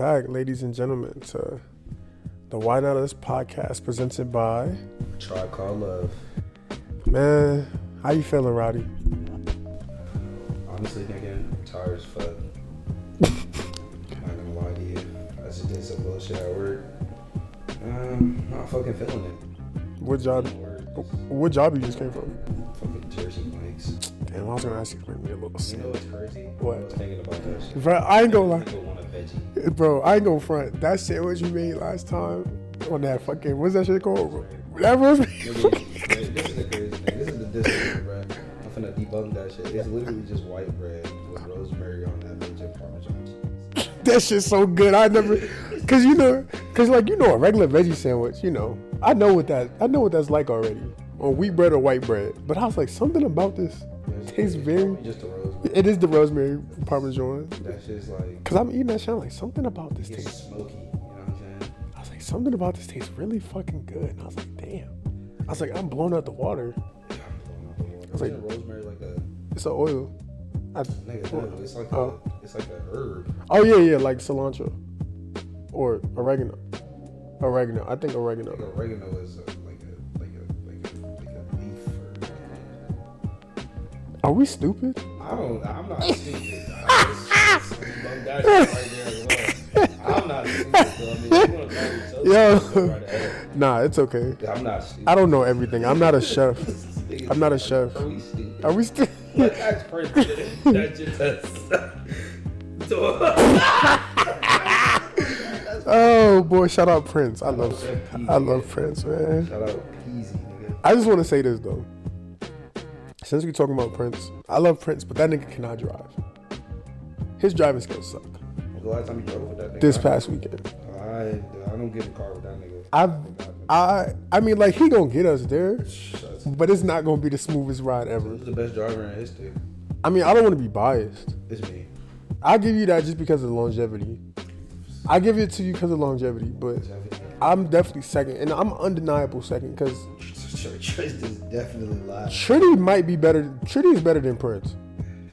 Back, ladies and gentlemen, to the Why Not Us podcast presented by Tribe Called Love. Man. How you feeling, Rowdy? Honestly, nigga, I'm tired as fuck. I'm not gonna lie to you. I just did some bullshit at work. Um, not fucking feeling it. What job? What job you just came from? Fucking Jersey Mike's. Damn, I was gonna ask you to bring me a little. You know what's crazy? What? I was thinking about that shit. Bro, I ain't gonna lie. People want a veggie. Bro, I ain't gonna front. That sandwich you made last time on that fucking what's that shit called? That was Nigga, this is the crazy thing. This is the discipline, bro. I'm finna debunk that shit. It's literally just white bread with rosemary on that bitch and parmesan that shit's so good. I never, cause you know, cause like you know a regular veggie sandwich, you know, I know what that, I know what that's like already on wheat bread or white bread. But I was like, something about this tastes very. just the rosemary. It is the rosemary parmesan. That shit's like Cause I'm eating that shit, I'm like something about this tastes. smoky. You know what I'm saying? I was like, something about this tastes really fucking good. And I was like, damn. I was like, I'm blown out the water. Yeah, I'm blowing out the water. was like- rosemary like a It's an oil. I, nigga? No, it's like Oh. a it's like a herb. oh yeah, yeah, like cilantro or oregano. Oregano. I think oregano. oregano is a Are we stupid? I don't. I'm not stupid. I just- debunk that right well. I'm not stupid. I mean, if you wanna call yourself Yo. stupid, go right ahead. Nah, it's okay. I'm not stupid. I don't know everything. I'm not a chef. I'm not a chef. Are we stupid? Are we still? Let's ask That's just us. Oh boy, shout out Prince. I love, I love Prince, man. Shout out Peasy. I just want to say this though. Since we're talking about Prince, I love Prince, but that nigga cannot drive. His driving skills suck. The last time you drove with that nigga? This past weekend, I I don't get in the car with that nigga. I've, I, I mean, like he gonna get us there, but it's not gonna be the smoothest ride ever. Who's the best driver in history? I mean, I don't want to be biased. It's me. I give you that just because of longevity. I give it to you because of longevity, but I'm definitely second, and I'm undeniable second because Tristan's definitely last. Trinity might be better. Trinity is better than Prince.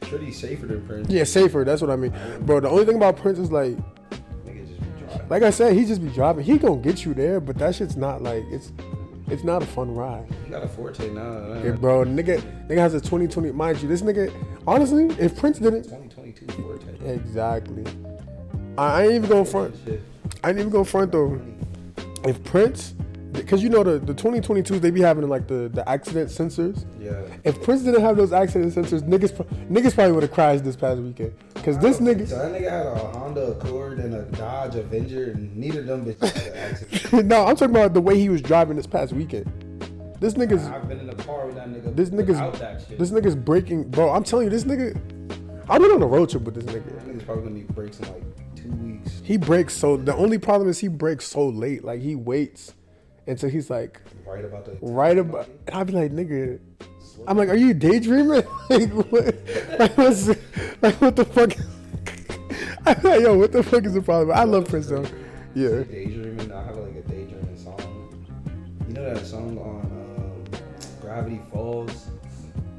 Pretty safer than Prince. Yeah, safer. That's what I mean, bro. The only thing about Prince is like, Nigga just be driving. like I said, he just be driving. He gonna get you there, but that shit's not like it's, it's not a fun ride. You got a Forte now. Yeah, bro, nigga, nigga has a 2020. Mind you, this nigga, honestly, if Prince didn't, 2022 Forte. exactly. I, I ain't even gonna front. I ain't even gonna front though. If Prince, because you know the the 2022s they be having like the the accident sensors. Yeah. If Prince didn't have those accident sensors, niggas niggas probably would have crashed this past weekend. Cause this So nigga, that nigga had a Honda Accord and a Dodge Avenger, and neither of them bitches accident. no, I'm talking about the way he was driving this past weekend. This nigga's I've been in the car with that nigga. this without that shit. this nigga's breaking, bro. I'm telling you, this nigga. I've been on a road trip with this nigga. That nigga's probably gonna need brakes in like two weeks. He breaks so. The only problem is he breaks so late. Like he waits until he's like Right about the right about. And I'd be like, nigga. I'm like, are you daydreaming? like, what, like, what's, like, what the fuck? I'm like, yo, what the fuck is the problem? I love Prince though. Yeah. daydreaming. I have like a daydreaming song. You know that song on um, Gravity Falls,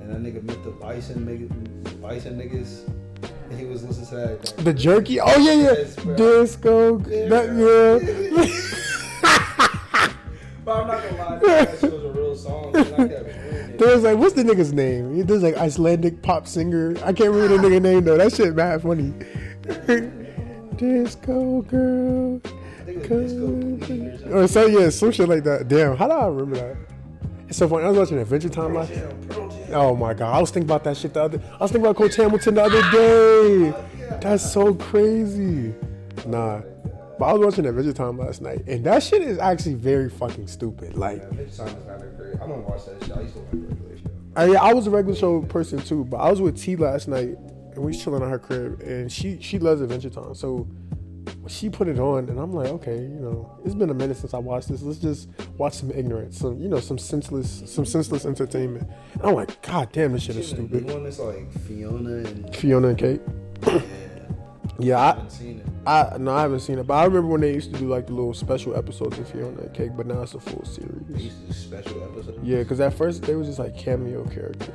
and that nigga met the Bison nigga, Bison niggas, and he was listening to that. that The jerky. Oh yeah, yeah. Disco. That, But I'm not gonna lie, that shit was a real song. And I kept hearing yeah. it. There was like, what's the nigga's name? He does like Icelandic pop singer. I can't remember the nigga name though. That shit mad funny. Disco girl. I think it was Disco or. So yeah, some shit like that. Damn, how do I remember that? It's so funny. I was watching Adventure Time last. Oh my god, I was thinking about that shit the other. I was thinking about Coach Hamilton the other day. That's so crazy. Nah, but I was watching Adventure Time last night, and that shit is actually very fucking stupid. Like, Yeah, Bitch Time is not that great. I don't watch that shit. I used to watch regular shit. I, uh, I was a regular show person too, but I was with T last night, and we was chilling at her crib, and she she loves Adventure Time, so she put it on, and I'm like, okay, you know, it's been a minute since I watched this. Let's just watch some ignorance, some you know, some senseless, some senseless entertainment. And I'm like, god damn, this shit is The stupid. one that's like Fionna and Fionna and Cake. Yeah. I I, haven't seen it. I no, I haven't seen it, but I remember when they used to do like the little special episodes of Fionna and Cake, but now it's a full They series. used to do special episodes. Yeah, because at first they was just like cameo characters,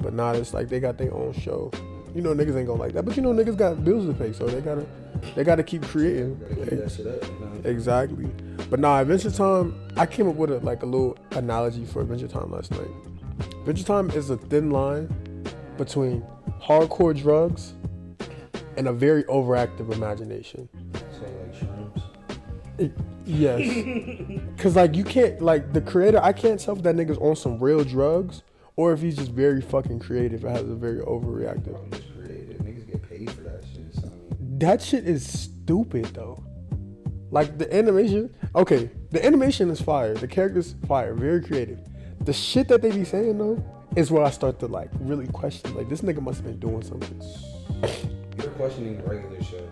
but now it's like they got their own show. You know niggas ain't gonna like that, but you know niggas got bills to pay, so they gotta they gotta keep creating. Gotta keep that up. You know? Exactly. But nah, Adventure Time. I came up with a, like a little analogy for Adventure Time last night. Adventure Time is a thin line between hardcore drugs and a very overactive imagination. So like shrooms. It- yes, because like you can't like the creator. I can't tell if that nigga's on some real drugs or if he's just very fucking creative. and has a very overreactive. I'm just creative. Niggas get paid for that shit. So, I mean, That shit is stupid though. Like the animation, okay, the animation is fire. The characters fire, very creative. The shit that they be saying though is where I start to like really question. Like this nigga must have been doing something. You're questioning regular show.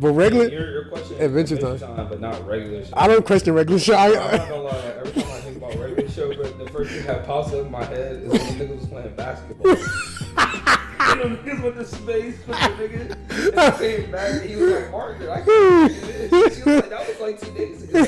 But regular, You're, you're questioning Adventure Time. but not regular show. I don't question regular shit. I, am not gonna lie. Every time I think about regular show, but the first thing that pops up in my head is when the niggas was playing basketball. niggas went to space with the nigga, and he came back and he was like, Margaret, I can't do this. She was like, that was like two days ago.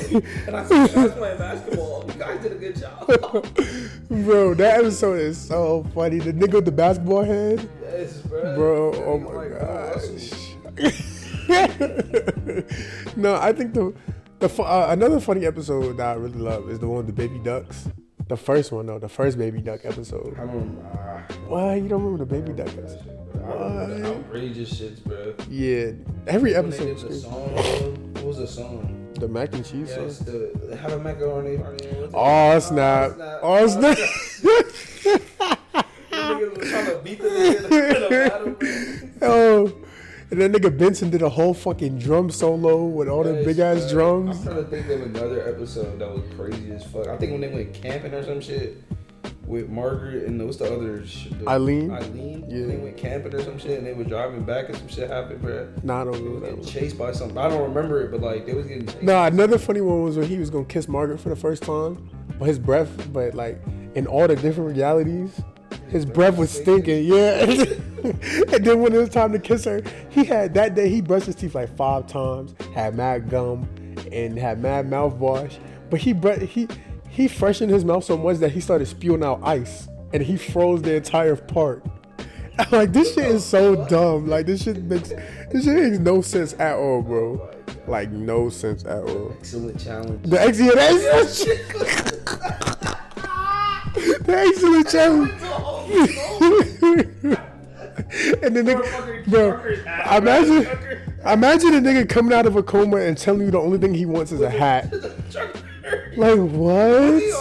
And I said, you guys playing basketball. You guys did a good job. bro, that episode is so funny. The nigga with the basketball head. yes, bro. bro. Oh my like, gosh. no, I think the the uh, another funny episode that I really love is the one with the baby ducks. The first one though, the first baby duck episode. I remember. ah, Why you don't remember the baby duck? episode? shit, bro. The What? outrageous shits, bro. Yeah, every When they episode did was the crazy. song. What was the song? The mac and cheese Yes, sauce. the have a macaroni. what's it? Oh snap! Oh snap! Niggas was trying to beat the nigga in a battle, man. oh, and that nigga Benson did a whole fucking drum solo with all the big ass bro. drums. I'm trying to think of another episode that was crazy as fuck. I think when they went camping or some shit with Margaret and what's the other shit? the- Eileen? Eileen. Yeah. They went camping or some shit and they were driving back and some shit happened, bro. Nah, I don't They was remember that chased by something. I don't remember it, but like they was getting chased. Nah, another funny one was when he was gonna kiss Margaret for the first time, but his breath, but like in all the different realities, his breath was stinking. Yeah, and then when it was time to kiss her, he had that day he brushed his teeth like five times, had mad gum, and had mad mouthwash. But he bre- he he freshened his mouth so much that he started spewing out ice, and he froze the entire part. like this shit is so dumb. Like this shit makes this shit makes no sense at all, bro. Like no sense at all. Excellent challenge. The excellent the excellent challenge. and then nigga, bro, imagine, imagine a nigga coming out of a coma and telling you the only thing he wants is a hat. Like what? he's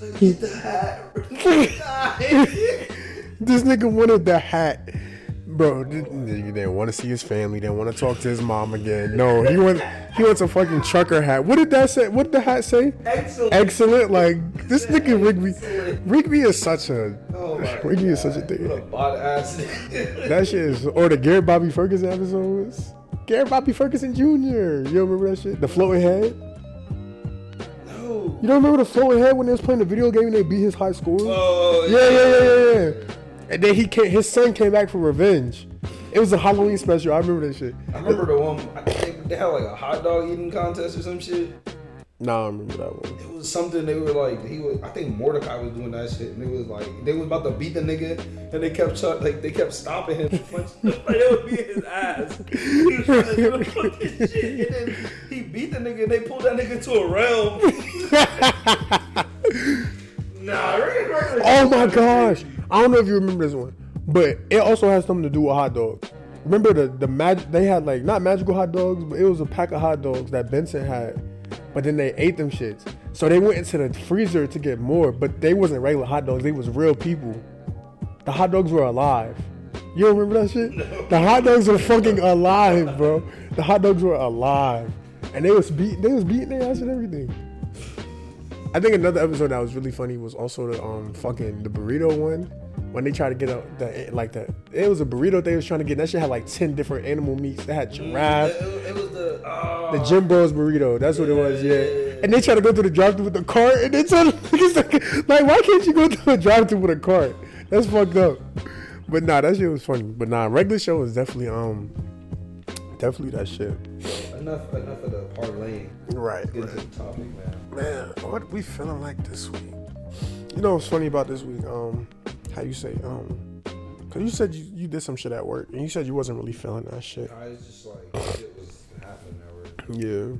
like, get the hat. Get the hat. This nigga wanted the hat. Bro, nigga didn't want to see his family. Didn't want to talk to his mom again. No, he went. he wants a fucking trucker hat. What did that say? What did the hat say? Excellent. Excellent. Like this nigga Rigby. Rigby is such a Oh Rigby is such a thing. That shit is or the Garrett Bobby Ferguson episodes. Garrett Bobby Ferguson Jr. You remember that shit? The floating head. no. You don't remember the floating head when they was playing the video game and they beat his high score? Oh yeah, Yeah, yeah, yeah, yeah, yeah. And then he came, his son came back for revenge. It was a Halloween special. I remember that shit. I remember the one. I think they had like a hot dog eating contest or some shit. Nah, I remember that one. It was something they were like. He was. I think Mordecai was doing that shit, and it was like they was about to beat the nigga, and they kept ch- like they kept stopping him. like it would be his ass. He was trying to do the fucking shit, and then he beat the nigga, and they pulled that nigga to a realm. nah, Oh my gosh! I don't know if you remember this one, but it also has something to do with hot dogs. Remember the the mag- They had like not magical hot dogs, but it was a pack of hot dogs that Benson had. But then they ate them shits, so they went into the freezer to get more. But they wasn't regular hot dogs; they was real people. The hot dogs were alive. You don't remember that shit? The hot dogs were fucking alive, bro. The hot dogs were alive, and they was beat. They was beating their ass and everything. I think another episode that was really funny was also the um fucking the burrito one when they tried to get a the like the it was a burrito they was trying to get that shit had like ten different animal meats. They had giraffe, It, it was the. Oh. the Jim Bros burrito. That's what it was, yeah. Yeah. And they tried to go through the drive thru with the cart, and they told like, like, why can't you go through a drive thru with a cart? That's fucked up. But nah, that shit was funny. But nah, regular show was definitely um definitely that shit. Enough, enough of the parlaying. Right. Get to the topic, man. Man, what we feeling like this week? You know what's funny about this week? Um, how you say? Um, Cause you said you, you did some shit at work, and you said you wasn't really feeling that shit. I was just like shit was happening at work. Yeah,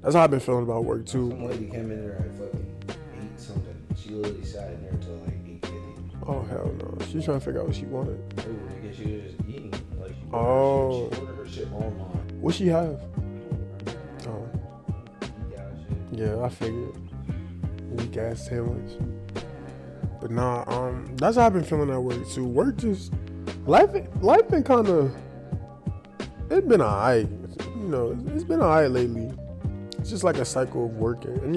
that's how I've been feeling about work Some too. lady came in there at fucking eight something. She literally sat in there until like eight fifty. Oh hell no, she's trying to figure out what she wanted. Ooh, I guess she was just eating. Like she Oh. she online. What she have? Oh. Yeah, I figured. Weak ass sandwich. But nah, um, that's how I've been feeling at work too. Work just life, life been kind of. It's been alright, you know. It's been alright lately. It's just like a cycle of working, and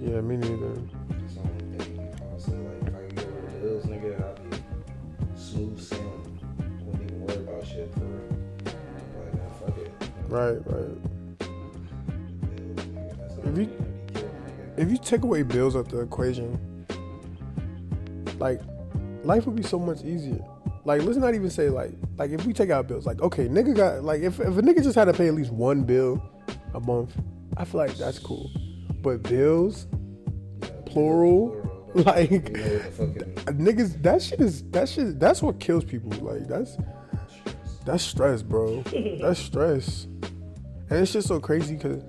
yeah, me neither. Right, right. Bills, nigga. That's the If you- thing that'd be killing me, nigga. if you take away bills out the equation, like life would be so much easier. Like let's not even say like like if we take out bills, like okay, nigga got like if, if a nigga just had to pay at least one bill a month, I feel like that's cool. But bills, Yeah, plural, bro. like You know, fucking niggas, that shit is that shit. That's what kills people. Like that's that's stress, bro. that's stress, and it's just so crazy because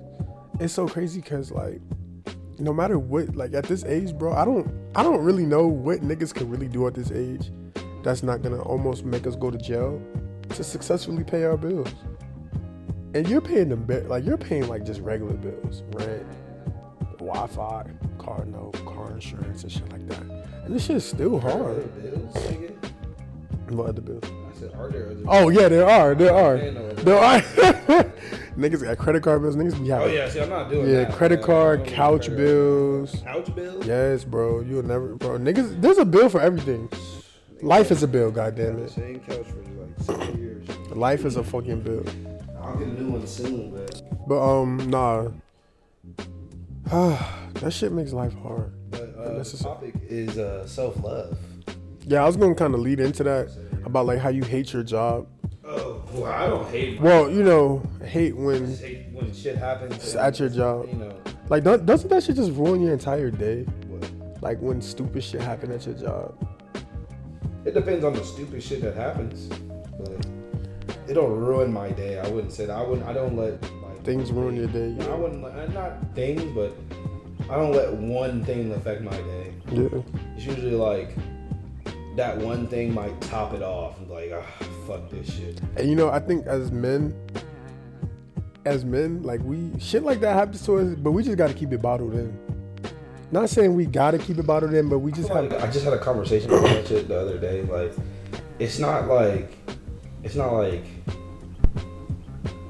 it's so crazy because like no matter what, like at this age, bro, I don't I don't really know what niggas can really do at this age. That's not gonna almost make us go to jail to successfully pay our bills. And you're paying them bi- like you're paying like just regular bills, rent, Wi-Fi, car note, car insurance, and shit like that. And this shit is still Are there other hard. bills. What other bills? Said, are there Oh yeah, there are. There are. There are. niggas got credit card bills. Niggas be Oh having yeah, see, I'm not doing yeah, that. credit card, couch credit. bills. Couch bills? Yes, bro. You'll never, bro. Niggas, there's a bill for everything. Life is a bill. Goddamn The it. same couch for like six years. Life is a fucking bill. I'll get a new one soon, but But um, nah. that shit makes life hard. but uh, the topic is uh, self love. Yeah, I was gonna kind of lead into that about like how you hate your job. Oh, well, I don't hate. Well, you know, hate when hate when shit happens at your job. You know like don't, doesn't that shit just ruin your entire day? what? Like when stupid shit happen at your job. It depends on the stupid shit that happens, but it don't ruin my day. I wouldn't say that. I wouldn't. I don't let like Things ruin your day. I wouldn't. Let, uh, not things, but I don't let one thing affect my day. yeah. It's usually like that one thing might top it off. Like, ah, fuck this shit. And you know, I think as men, as men, like we shit like that happens to us, but we just gotta keep it bottled in. Not saying we gotta keep it bottled in, but we just Like, have. I just had a conversation about that shit the other day. Like, it's not like, it's not like,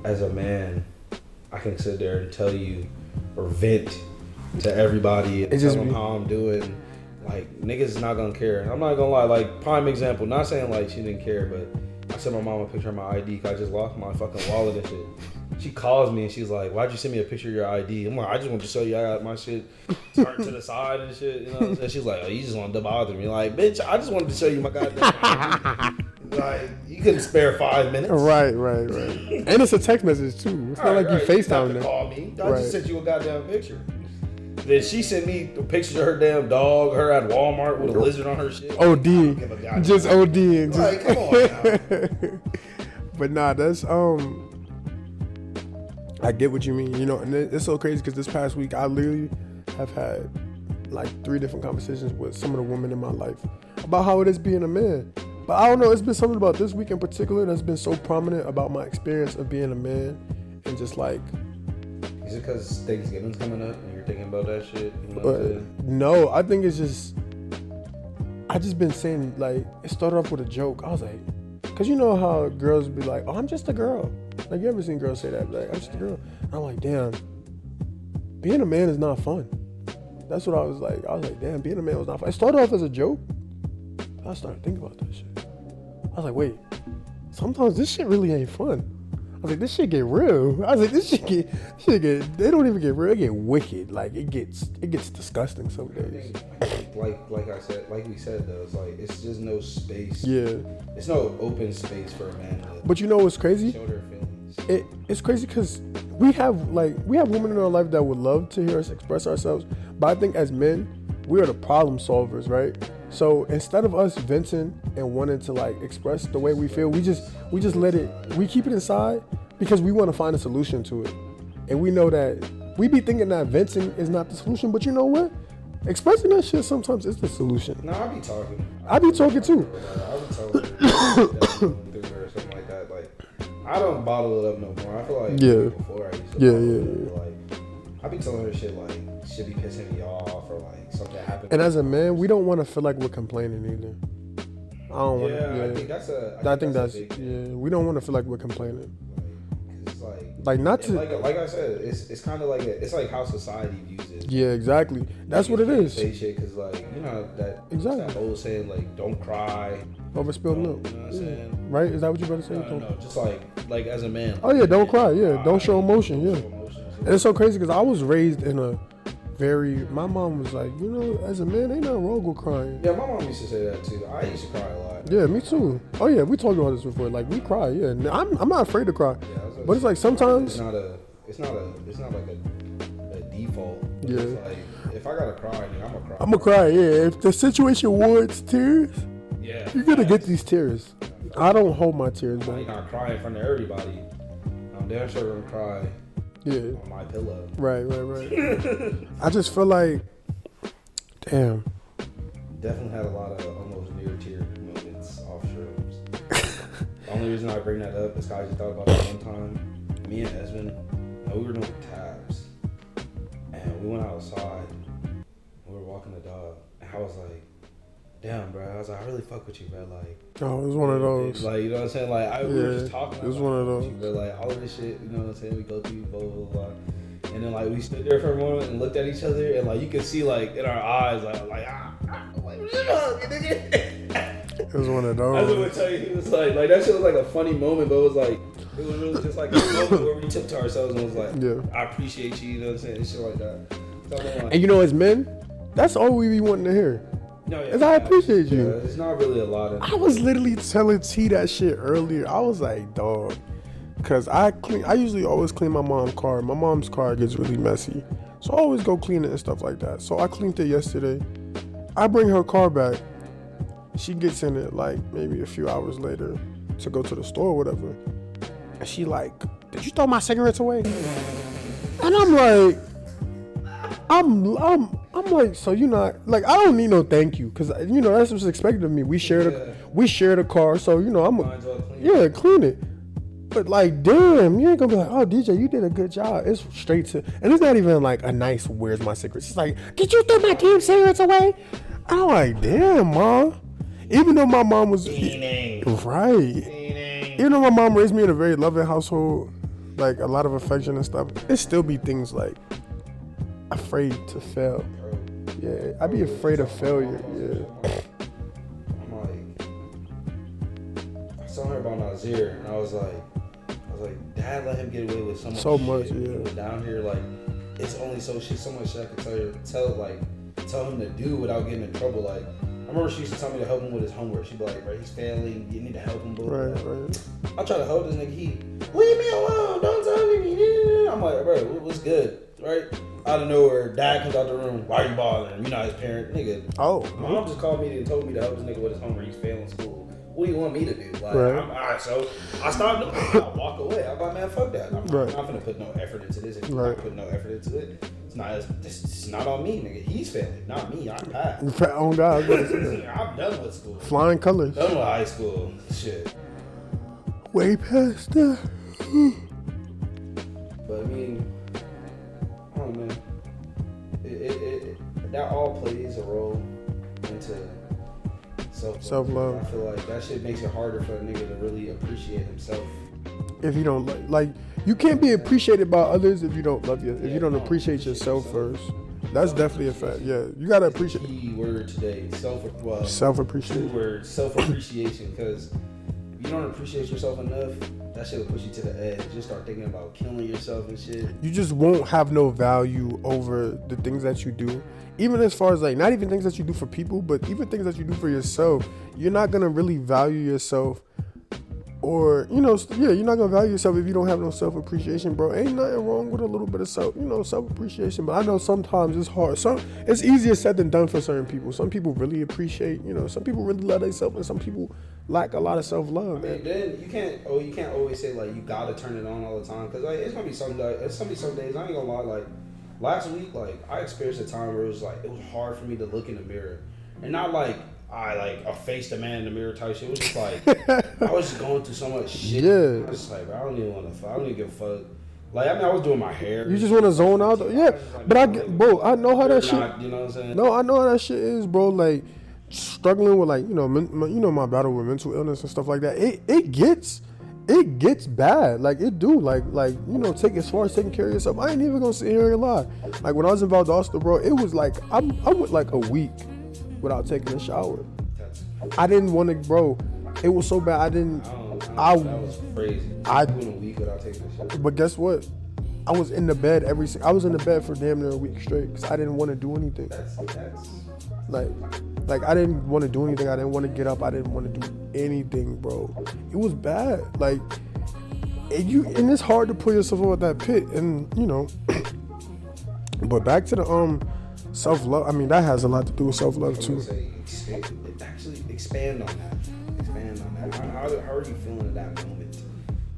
as a man, I can sit there and tell you or vent to everybody and It's tell just them how I'm doing. Like, niggas is not gonna care. I'm not gonna lie. Like, prime example. Not saying like she didn't care, but I sent my mom a picture of my ID because I just lost my fucking wallet and shit. She calls me and she's like, "Why'd you send me a picture of your ID?" I'm like, "I just want to show you I got my shit turned to the side and shit." You know, what I'm saying? she's like, "Oh, you just wanted to bother me?" Like, bitch, I just wanted to show you my goddamn ID. like, you couldn't spare five minutes. Right, right, right. and it's a text message too. It's not like right. you FaceTime to. Call me. I Right. just sent you a goddamn picture. Then she sent me a picture of her damn dog, her at Walmart with a lizard on her shit. I don't give a OD, just OD, just. Like, come on but nah, that's um. I get what you mean, you know, and it's so crazy because this past week I literally have had like three different conversations with some of the women in my life about how it is being a man. But I don't know, it's been something about this week in particular that's been so prominent about my experience of being a man and just like Is it because Thanksgiving's coming up and you're thinking about that shit? You know no, I think it's just I just been saying like it started off with a joke. I was like, cause you know how girls be like, oh, I'm just a girl. Like you ever seen girls say that? Like I'm just a girl. And I'm like, damn, being a man is not fun. That's what I was like. I was like, damn, being a man was not fun. It started off as a joke. I started thinking about that shit. I was like, wait, sometimes this shit really ain't fun. I was like, this shit get real. I was like, this shit get, this shit get. They don't even get real. It get wicked. Like it gets, it gets disgusting some days. like like I said, like we said though, it's like it's just no space. Yeah, It's no open space for a man to but you know what's crazy? show their feelings. It, it's crazy because we have like we have women in our life that would love to hear us express ourselves, but I think as men, we are the problem solvers, right? So instead of us venting and wanting to like express the way we feel, we just we just let it we keep it inside because we want to find a solution to it. And we know that we be thinking that venting is not the solution, but you know what? Expressing that shit sometimes is the solution. No, I be talking. I be talking too. I be talking something like that. Like, I don't bottle it up no more. I feel like Yeah. before I used to. Yeah, yeah, it. Like, I be telling her shit like should be pissing me off or like something happened. And as a man, we don't want to feel like we're complaining either. I don't want yeah, to. I think that's a. I think that's thing. yeah. We don't want to feel like we're complaining. Like, like. Like not to. like, like I said, it's it's kind of like a, it's like how society views it. Yeah, exactly. That's what it is. Say shit because like you know that Exactly. that old saying like don't cry. Over spilled milk. You know what I'm Yeah. saying? Right? Is that what you better say? No, no, no, just like like as a man. Oh, yeah, don't cry, yeah, don't show Don't emotion, yeah. And it's so crazy because I was raised in a very. My mom was like, you know, as a man, ain't nothing wrong with crying. Yeah, my mom used to say that too. I used to cry a lot. Yeah, me too. Oh yeah, we talked about this before. Like we cry. Yeah, I'm I'm not afraid to cry. Yeah, I was But it's like sometimes. it's not a it's not a it's not like a, a default. Yeah. It's like if I gotta cry, nigga, I'm gonna cry. I'm gonna cry. Yeah, if the situation warrants tears, yeah. you're gonna get these tears. I don't hold my tears I ain't back. gonna cry in front of everybody. I'm damn sure gonna cry Yeah, on my pillow. right, right, right. I just feel like, damn. Definitely had a lot of almost near tear moments off shrooms. the only reason I bring that up is 'cause I just thought about it one time. Me and Esmond, we were doing tabs, and we went outside. We were walking the dog, and I was like, "Damn, bro!" I was like, "I really fuck with you, bro." Like, Oh, it was one of those. like you know what I'm saying? Like, I, we were just talking. it was like, one of I fuck with those. you, But like all of this shit, you know what I'm saying? We go through blah blah blah. And then like we stood there for a moment and looked at each other, and like you could see like in our eyes, like like ah, ah like what you hug, nigga. It was one of those. I was those. gonna tell you, he was like, like that shit was like a funny moment, but it was like, it was really just like a moment where we took to ourselves and was like, Yeah. I appreciate you, you know what I'm saying, and shit like that. So like, And you know, as men, that's all we be wanting to hear. No, yeah, is I appreciate you. Yeah, it's not really a lot of. I was literally telling T that shit earlier. I was like, dog, cause I clean. I usually always clean my mom's car. My mom's car gets really messy, so I always go clean it and stuff like that. So I cleaned it yesterday. I bring her car back. She gets in it like maybe a few hours later to go to the store or whatever, and she like, "Did you throw my cigarettes away?" And I'm like, I'm I'm I'm like, so you not like I don't need no thank you because you know that's what's expected of me. We share Yeah. the we share the car, so you know I'm a, clean yeah clean it. But like, damn, you ain't gonna be like, oh DJ, you did a good job. It's straight to, and it's not even like a nice where's my cigarettes. It's like, did you throw my damn cigarettes away? I'm like, damn, mom. Even though my mom was right, even though my mom raised me in a very loving household, like a lot of affection and stuff, it still be things like afraid to fail. Yeah, I'd be afraid of failure. Yeah. I'm like, I saw her about Nazir, and I was like, I was like, Dad let him get away with so much. So much, shit. yeah. Down here, like, it's only so shit, so much shit I could tell her, tell like, tell him to do without getting in trouble. Like, I remember she used to tell me to help him with his homework. She'd be like, bro, he's failing. You need to help him. blah, Right, blah." right. I try to help this nigga. He leave me alone. Don't tell me. I'm like, bro, what's good, right? Out of nowhere, dad comes out the room. Why are you bothering? You're not his parent, nigga. Oh, Mom just called me and told me to help this nigga with his homework. He's failing school. What do you want me to do? Like, Right. I'm, all right, so I stopped doing it. I walk away. I'm like, man, fuck that. I'm, Right. I'm not gonna put no effort into this. If you're Right. not putting no effort into it, it's not. It's, it's not on me, nigga. He's failing, not me. I'm passed. oh God, I was about to say, I'm done with school. flying colors, Done with high school. Shit. way past that. But I mean, that all plays a role into self Self-love. I feel like that shit makes it harder for a nigga to really appreciate himself. If you don't like, like, you can't be appreciated by others if you don't love you. If Yeah, you don't no, appreciate yourself yourself. first, that's definitely a fact. Yeah, you gotta appreciate Key word today, self well, self appreciation. words, self appreciation. Because you don't appreciate yourself enough, that shit will push you to the edge. You start thinking about killing yourself and shit. You just won't have no value over the things that you do. Even as far as like not even things that you do for people, but even things that you do for yourself. You're not gonna really value yourself or you know, yeah, you're not gonna value yourself if you don't have no self appreciation, bro. Ain't nothing wrong with a little bit of self, you know, self appreciation. But I know sometimes it's hard. Some it's easier said than done for certain people. Some people really appreciate, you know, some people really love themselves, and some people lack a lot of self love. I mean, then you can't. Oh, you can't always say like you gotta turn it on all the time because like it's gonna be some day. It's gonna be some days. I ain't gonna lie. Like last week, like I experienced a time where it was like it was hard for me to look in the mirror, and not like I like a face the man in the mirror type shit. It was just like I was just going through so much shit. Yeah. I was just like, bro, I don't even want to. I don't even give a fuck. Like I mean, I was doing my hair. You just want to zone out, yeah. But I, bro, I know how that shit. Not, you know what I'm saying? No, I know how that shit is, bro. Like struggling with like you know, men, my- you know, my battle with mental illness and stuff like that. It it gets it gets bad. Like it do. Like like you know, take as far as taking care of yourself. I ain't even gonna sit here and lie. Like when I was in Valdosta, bro, it was like I I went like a week without taking a shower. I didn't want to, bro. It was so bad. I didn't. I. I- I, that was crazy. I- went a week without taking a shit. But guess what? I was in the bed every. I was in the bed for damn near a week straight because I didn't want to do anything. That's that's. Like, like I didn't want to do anything. I didn't want to get up. I didn't want to do anything, bro. It was bad. Like, and you and it's hard to pull yourself out of that pit, and you know. but back to the um self love. I mean, that has a lot to do with self love too. say, expand, actually expand on that. Expand on that. How, how, how are you feeling at that moment?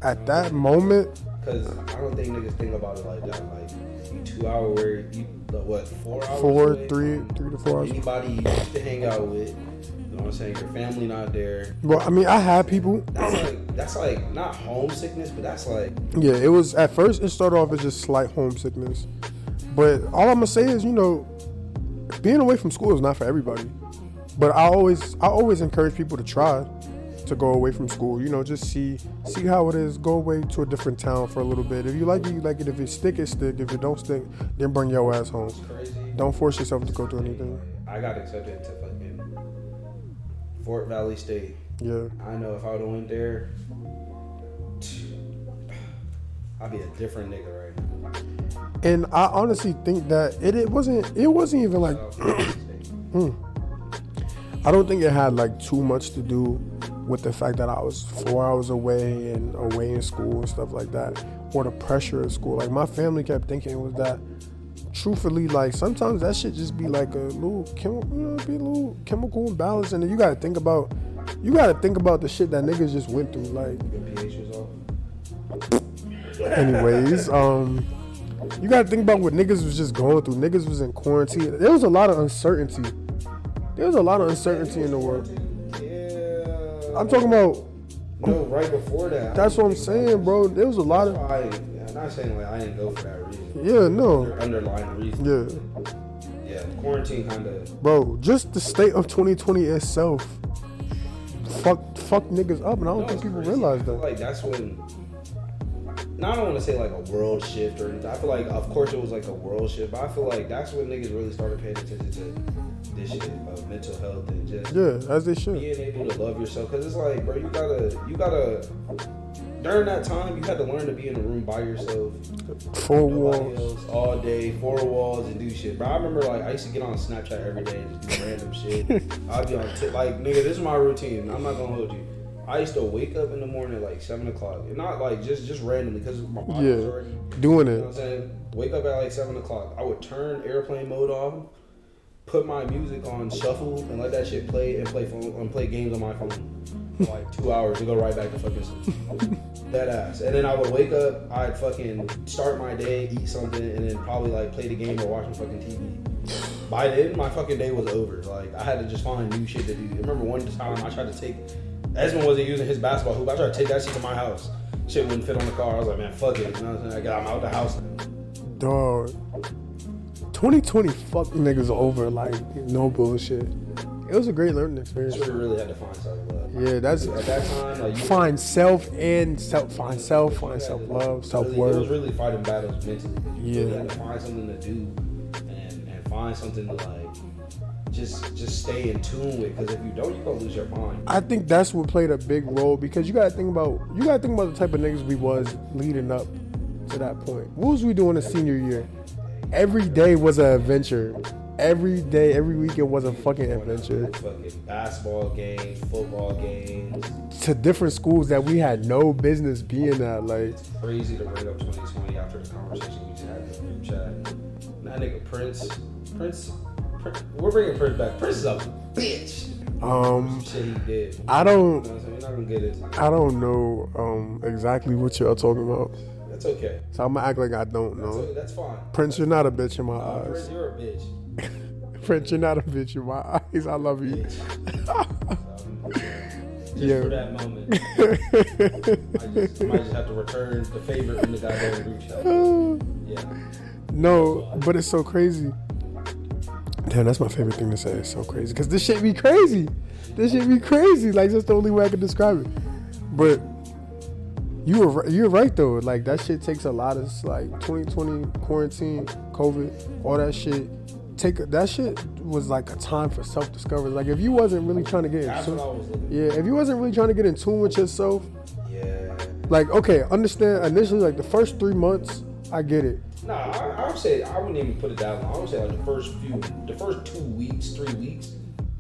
At that moment, Because I don't think niggas think about it like that. Like two hour where you what four hours four, away three, three to four hours. anybody you used to hang out with. You know what I'm saying? Your family not there. Well, I mean, I had people. That's like that's like not homesickness, but that's like Yeah, it was at first. It started off as just slight homesickness, but all I'm gonna say is, you know, being away from school is not for everybody. But I always, I always encourage people to try to go away from school. You know, just see, see how it is. Go away to a different town for a little bit. If you like it, you like it. If it stick, it stick. If it don't stick, then bring your ass home. Don't force yourself to go through anything. I got accepted to fucking Fort Valley State. Yeah, I know if I would have went there, I'd be a different nigga right now. and I honestly think that it, it wasn't, it wasn't even like. South hmm. I don't think it had like too much to do with the fact that I was four hours away and away in school and stuff like that, or the pressure of school. Like my family kept thinking was that. Truthfully, like sometimes that shit just be like a little, you know, be a little chemical imbalance, and you gotta think about, you gotta think about the shit that niggas just went through. Like, anyways, um, you gotta think about what niggas was just going through. Niggas was in quarantine. There was a lot of uncertainty. There was a lot of uncertainty in the world. I'm talking about No, right before that. That's what I'm saying, bro. There was a lot of I, I'm not saying like I didn't go for that reason. yeah, no, underlying reason. yeah, Yeah, quarantine kind of. bro. Just the state of 2020 itself, fuck, fuck niggas up, and I don't think people realize that. Like that's when. Now I don't want to say like a world shift or anything. I feel like, of course, it was like a world shift, but I feel like that's when niggas really started paying attention to this shit of mental health and just Yeah, as they should. being able to love yourself. Cause it's like, bro, you gotta, you gotta. During that time, you had to learn to be in a room by yourself, Four walls. else, all day, four walls, and do shit. Bro, I remember like I used to get on Snapchat every day and just do random shit. I'd be on t- like, nigga, this is my routine. I'm not gonna hold you. I used to wake up in the morning like seven o'clock, and not like just just randomly because my body was Yeah. already. Doing You know what I'm it. saying? Wake up at like seven o'clock. I would turn airplane mode off, put my music on shuffle, and let that shit play and play phone and play games on my phone for like two hours and go right back to fucking sleep. Dead ass. And then I would wake up, I'd fucking start my day, eat something, and then probably like play the game or watch some fucking TV. By then, my fucking day was over. Like I had to just find new shit to do. I remember one time I tried to take. Esmond wasn't using his basketball hoop. I tried to take that shit to my house. Shit wouldn't fit on the car. I was like, man, fuck it. You know what I'm saying? I got, I'm out the house. Dog. 2020 fuck niggas over like no bullshit. It was a great learning experience. We really had to find self love. Yeah, that's At that time, like find self and self, find self, find self love, self Really, it was worth. really fighting battles mentally. You Yeah. really had to find something to do and, and find something to like just just stay in tune with. Because if you don't, you're gonna lose your mind. I think that's what played a big role because you gotta think about you gotta think about the type of niggas we was leading up to that point. What was we doing in senior year? Every day was an adventure. every day, every weekend was a fucking adventure. Fucking basketball games, football games. To different schools that we had no business being at. Like, It's crazy to bring up 2020 after the conversation we just had in the group chat. That nigga Prince, Prince, Prince we're bringing Prince back. Prince is a bitch. um, Shit he did. I don't- You know I don't get it. I don't know um exactly what you're talking about, That's okay. so I'm gonna act like I don't That's, know. that's fine. Prince, you're not a bitch in my Uh, Prince, you're a bitch. Prince, you're not a bitch in my eyes. I love you. Just Yeah. for that moment, I just I might just have to return the favor from the goddamn group chat. Yeah. no, but it's so crazy. Damn, that's my favorite thing to say. It's so crazy because this shit be crazy. This shit be crazy. Like that's the only way I can describe it. But you were you're right though. Like that shit takes a lot of like 2020 quarantine, COVID, all that shit. Take that shit was like a time for self discovery. Like if you wasn't really trying to get in tune, yeah, if you wasn't really trying to get in tune with yourself, Yeah. like okay, understand initially like the first three months, I get it. Nah, I, I would say I wouldn't even put it that long. I would say like the first few, the first two weeks, three weeks.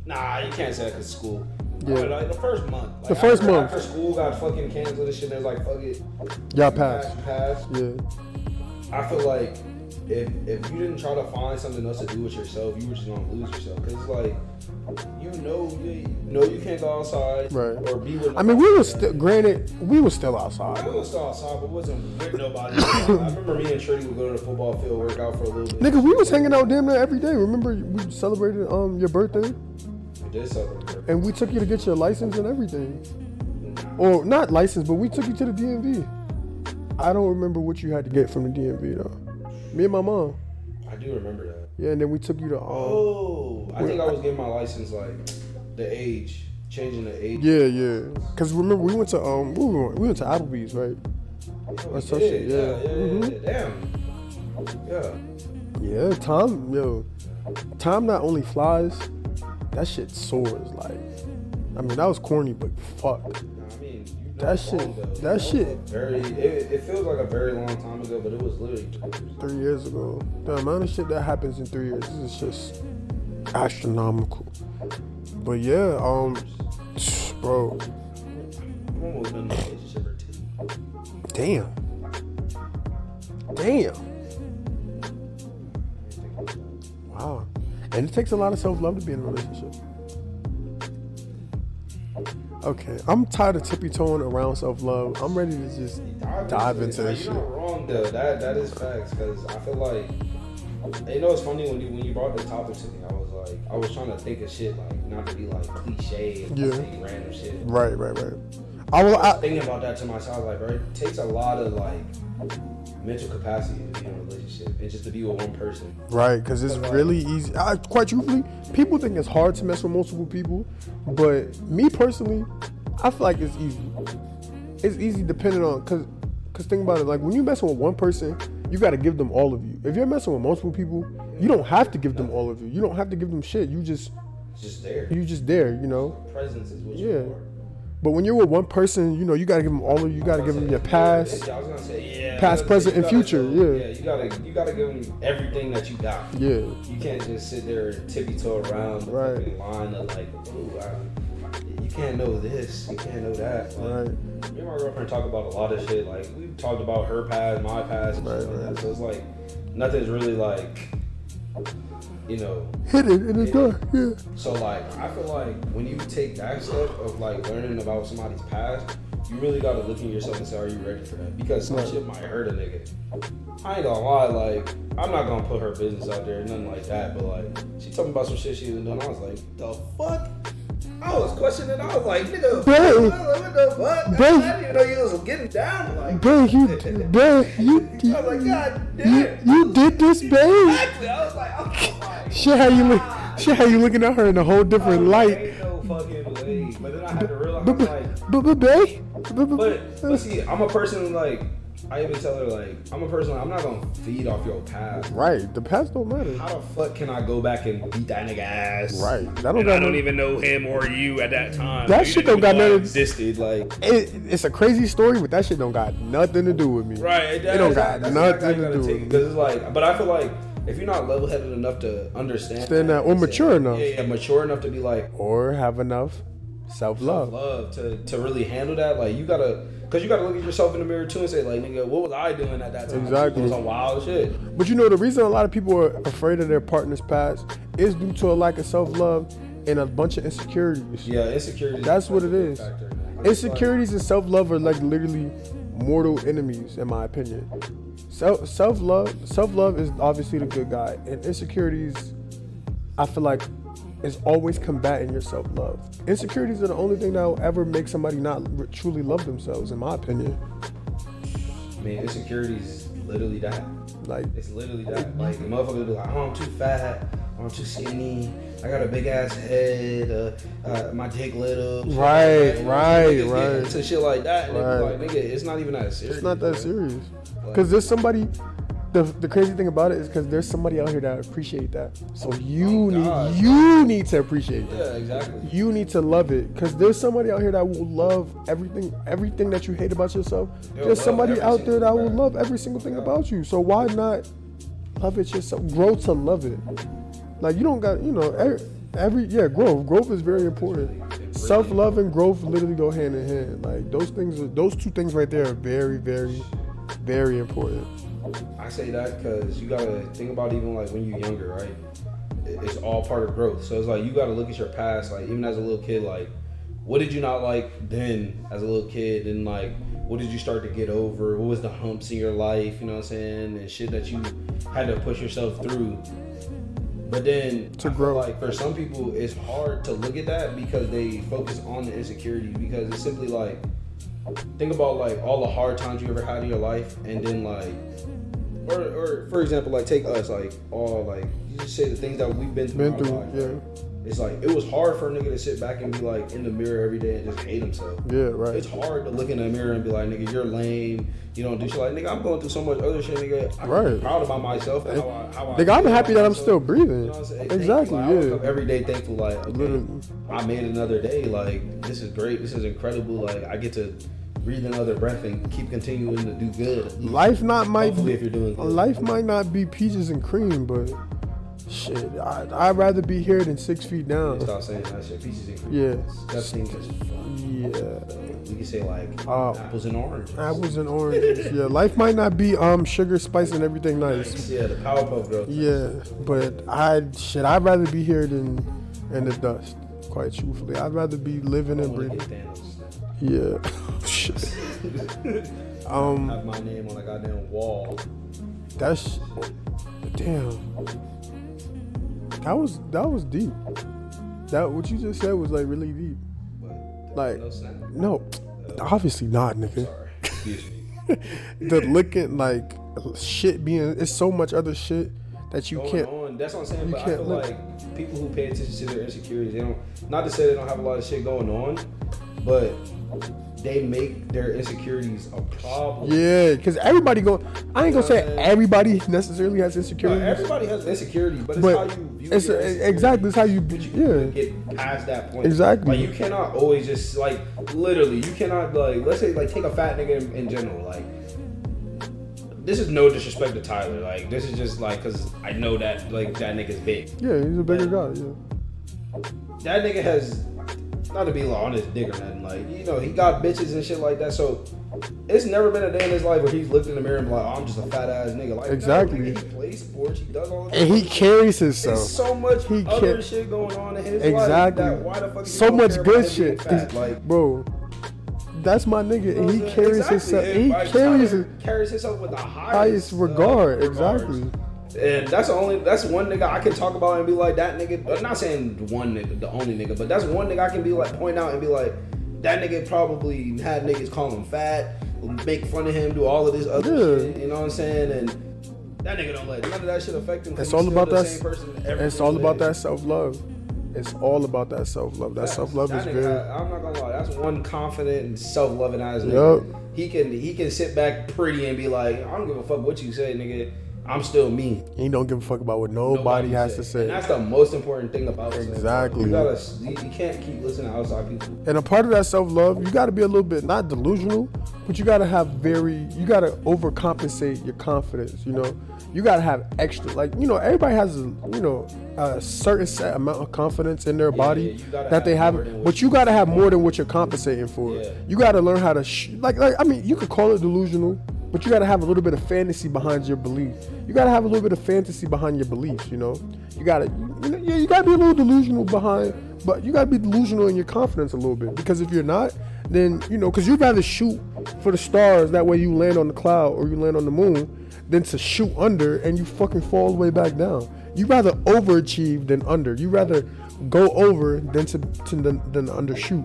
Nah, you can't say that because school. Yeah. Yeah. Like the first month. Like The first after, month. After school got fucking canceled and shit, there's like fuck it. Y'all passed. Pass. Yeah. I feel like if if you didn't try to find something else to do with yourself, you were just gonna lose yourself. Cause it's like you know you, know you can't go outside Right. or be with. I mean, we was still granted we was still outside. We was still outside, but wasn't with nobody. I remember me and Trinity would go to the football field, work out for a little bit. Nigga, we was hanging out damn near every day. Remember we celebrated um your birthday did something. and we took you to get your license and everything. Or not license, but we took you to the DMV. I don't remember what you had to get from the DMV though. Me and my mom. I do remember that. Yeah, and then we took you to um Oh, I think I was getting my license like the age, changing the age. Yeah, yeah. Cause remember we went to um we went, we went to Applebee's, right? Or some yeah, shit, yeah, yeah. yeah, Mhm. yeah, Damn. Yeah. Yeah, time yo. Time not only flies, that shit soars, like I mean that was corny, but fuck. I mean, That shit- that shit- Very. It, it feels like a very long time ago, but it was literally. Three years ago. The amount of shit that happens in three years is just astronomical. But yeah, um bro, I'm almost And it takes a lot of self love to be in a relationship. Okay, I'm tired of tippy toeing around self love. I'm ready to just dive into this You're shit. not wrong though. That that is facts because I feel like you know it's funny when you when you brought this topic to me. I was like I was trying to think of shit like not to be like cliche and Yeah. say random shit. Right, right, right. I will. I was thinking about that to myself, like, bro, it takes a lot of like mental capacity to be in a relationship and just to be with one person. Right, because it's really easy. I, quite truthfully, people think it's hard to mess with multiple people, but me personally, I feel like it's easy. It's easy depending on because because think about it. Like when you messing with one person, you got to give them all of you. If you're messing with multiple people, you don't have to give them all of you. You don't have to give them shit. You just just there. you just there. You know. Presence is what Yeah. you are. But when you're with one person, you know you got to give them all of you. You got to give them your past. Yeah, I was gonna say yeah. Past, gotta- present, and future, go- yeah. Yeah, you gotta you gotta give them everything that you got. Yeah. You can't just sit there and tippy toe around the Right. line of like, ooh, I, you can't know this, you can't know that. Like, Right. Me and my girlfriend talk about a lot of shit. Like we talked about her past, my past, and Right, like right. that. So it's like nothing's really like, you know. Hit it in the door. Yeah. So like, I feel like when you take that step of like learning about somebody's past, you really gotta look in yourself and say, are you ready for that? Because some Right. shit might hurt a nigga. I ain't gonna lie, like I'm not gonna put her business out there, nothing like that. But like, she told me about some shit she was doing. I was like, the fuck. I was questioning. I was like, nigga, Bro. what, the fuck? Bro. I didn't even know you was getting down like. Bro, you, bro, you, I was like, God damn. you did this, babe. Exactly. I was like, my Shit, how you look? Shit, how you looking at her in a whole different like, light? No fucking way. But then I had to realize, I But, was but, like, but, but. But, but, see, I'm a person like, I even tell her like, I'm a person. I'm not gonna feed off your past. right, the past don't matter. How the fuck can I go back and beat that nigga ass? Right, that don't And I don't no- even know him or you at that time. That shit don't got even know I nothing- Existed like. It, it's a crazy story, but that shit don't got nothing to do with me. Right. It don't got nothing to do with me. Because it's like, but I feel like if you're not level headed enough to understand, Understand that, uh, or and say- mature enough. yeah, yeah, mature enough to be like or have enough self love. love to to really handle that, like you gotta. Cause you gotta look at yourself in the mirror too and say, like, nigga, what was I doing at that time? Exactly. Some wild shit. But you know the reason a lot of people are afraid of their partner's past is due to a lack of self love and a bunch of insecurities. Yeah, insecurities. That's what it is. Insecurities and self love are like literally mortal enemies, in my opinion. Self self love self love is obviously the good guy, and insecurities, I feel like, is always combating your self love. Insecurities are the only thing that will ever make somebody not truly love themselves, in my opinion. I mean, insecurity literally that. Like It's literally that. Like, the motherfucker be like, oh, I'm too fat. I'm too skinny. I got a big ass head. Uh, uh, my dick little. Right, like. Right, get right. Into shit like that. And Right. right. like, nigga, it's not even that serious. it's not that bro. serious. Because there's somebody. The, the crazy thing about it is because there's somebody out here that appreciate that. So you Oh, God. need you need to appreciate that. Yeah, exactly. you need to love it because there's somebody out here that will love everything everything that you hate about yourself They'll there's somebody out there that will love every single thing Yeah. about you so why not love it yourself grow to love it like you don't got you know every, every yeah growth growth is very important self-love and growth literally go hand in hand like those things those two things right there are very very very important I say that because you gotta think about even like when you're younger, right? It's all part of growth. So it's like you gotta look at your past, like even as a little kid, like what did you not like then as a little kid, and like what did you start to get over? What was the humps in your life? You know what I'm saying? And shit that you had to push yourself through. But then To grow. like for some people, it's hard to look at that because they focus on the insecurity because it's simply like think about like all the hard times you ever had in your life and then like or, or for example like take us like all like you just say the things that we've been through, been through lives, yeah right? it's like it was hard for a nigga to sit back and be like in the mirror every day and just hate himself yeah right it's hard to look in the mirror and be like nigga you're lame you don't do shit like nigga I'm going through so much other shit nigga I'm Right. proud about myself and how I, how I Nigga, I'm happy that I'm still breathing. You know I'm? Exactly, Like, yeah. every day thankful like okay, Literally. I made another day. Like this is great. This is incredible. Like I get to breathe another breath and keep continuing to do good. life not might Hopefully, if you're doing good. life might not be peaches and cream but shit I, i'd rather be here than six feet down Stop saying that shit. Pieces and cream. Yeah. That is fun. Yeah, We can say like Uh, apples and oranges. apples and oranges. Yeah, life might not be um sugar, spice, and everything nice. Yeah, the Powerpuff Girls. Yeah, but I shit. I'd rather be here than in the dust. Quite truthfully, I'd rather be living and breathing. Yeah, shit. Um, Have my name on a goddamn wall. that's damn. That was that was deep. That what you just said was like really deep. But Like- no obviously not, nigga. The looking like shit being it's so much other shit that you can't on. That's what I'm saying. you But I can't feel look. like people who pay attention to their insecurities, they don't. Not to say they don't have a lot of shit going on, but they make their insecurities a problem. yeah because everybody go i ain't gonna say everybody necessarily has No, insecurities everybody has insecurities, but it's how you view it's exactly it's how you But you yeah get past that point. Exactly. Like you cannot always just like literally you cannot like let's say like take a fat nigga in, in general like. This is no disrespect to Tyler. Like this is just like because I know that like that nigga's big. yeah he's a bigger guy yeah that nigga has not to be like on his dick or nothing. Like you know, he got bitches and shit like that. So it's never been a day in his life where he's looked in the mirror and be like, oh, I'm just a fat ass nigga. Like no, Exactly. nigga, he plays sports. He does all. This and he carries himself There's so much He other can't- shit going on in his exactly life. That why the fuck? so much good about him being shit Fat? Like. bro that's my nigga and he you know what I'm carries saying? himself Exactly. he carries his carries himself with the highest, highest uh, regard regards. And that's the only that's one nigga I can talk about and be like that nigga. I'm not saying one nigga, the only nigga, but that's one nigga I can be like point out and be like that nigga probably had niggas call him fat, make fun of him, do all of this other Yeah. shit. You know what I'm saying? And that nigga don't let none of that shit affect him. It's all about that- Same person every it's all about that self-love it's all about that self-love that Facts. self-love is good. I'm not gonna lie. That's one confident and self-loving ass nigga. Yup. He can he can sit back pretty and be like, I don't give a fuck what you say, nigga. I'm still me. He don't give a fuck about what nobody, has to say. And that's the most important thing about self-love. Exactly. You gotta, you, can't keep listening to outside people. And a part of that self love, you got to be a little bit not delusional, but you got to have very, you got to overcompensate your confidence. You know, you got to have extra. Like you know, everybody has a you know a certain set amount of confidence in their body yeah, you gotta that they have have, more than what but you got to have more than what you're compensating for. Yeah. You got to learn how to sh- like like I mean, you could call it delusional. But you gotta have a little bit of fantasy behind your belief. You gotta have a little bit of fantasy behind your beliefs. You know, you gotta, you know, you gotta be a little delusional behind, but you gotta be delusional in your confidence a little bit. Because if you're not, then you know, because you'd rather shoot for the stars that way you land on the cloud or you land on the moon, than to shoot under and you fucking fall all the way back down. You rather overachieve than under. You rather go over than to, to than, than undershoot.